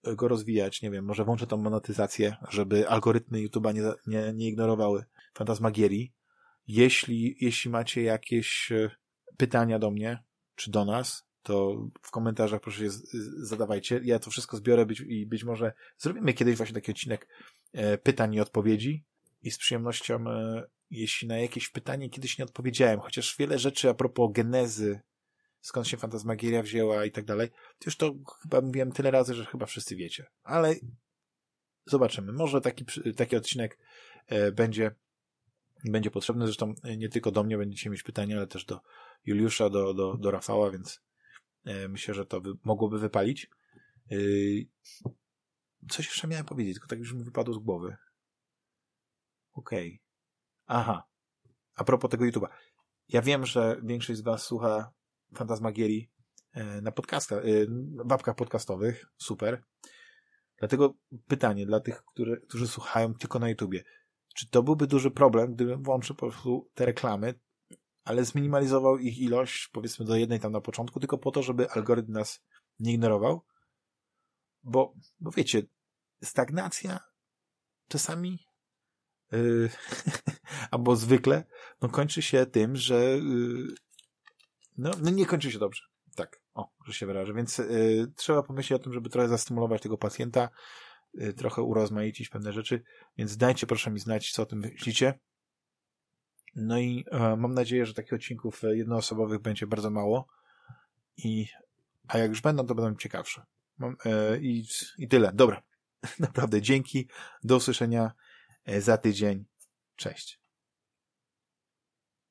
go rozwijać, nie wiem, może włączę tą monetyzację, żeby algorytmy YouTube'a nie, nie, nie ignorowały fantasmagierii. Jeśli, jeśli macie jakieś pytania do mnie, czy do nas, to w komentarzach proszę je zadawajcie. Ja to wszystko zbiorę być, i być może zrobimy kiedyś właśnie taki odcinek pytań i odpowiedzi i z przyjemnością jeśli na jakieś pytanie kiedyś nie odpowiedziałem, chociaż wiele rzeczy a propos genezy, skąd się fantasmagieria wzięła i tak dalej, to już to chyba mówiłem tyle razy, że chyba wszyscy wiecie. Ale zobaczymy. Może taki, taki odcinek e, będzie, będzie potrzebny. Zresztą e, nie tylko do mnie będziecie mieć pytania, ale też do Juliusza, do, do, do Rafała, więc e, myślę, że to mogłoby wypalić. Coś jeszcze miałem powiedzieć, tylko tak już mi wypadło z głowy. Okej. Okay. Aha. A propos tego YouTube'a. Ja wiem, że większość z was słucha Fantasmagierii e, na podcastach, e, w apkach podcastowych. Super. Dlatego pytanie dla tych, które, którzy słuchają tylko na YouTubie. Czy to byłby duży problem, gdybym włączył po prostu te reklamy, ale zminimalizował ich ilość, powiedzmy do jednej tam na początku, tylko po to, żeby algorytm nas nie ignorował? Bo, bo wiecie, stagnacja czasami yy, albo zwykle, no kończy się tym, że yy, no, no nie kończy się dobrze. Tak, O, że się wyrażę. Więc y, trzeba pomyśleć o tym, żeby trochę zastymulować tego pacjenta, y, trochę urozmaicić pewne rzeczy, więc dajcie proszę mi znać, co o tym myślicie. No i e, mam nadzieję, że takich odcinków jednoosobowych będzie bardzo mało. I, a jak już będą, to będą ciekawsze. Mam, e, i, I tyle. Dobra. Naprawdę dzięki. Do usłyszenia za tydzień. Cześć.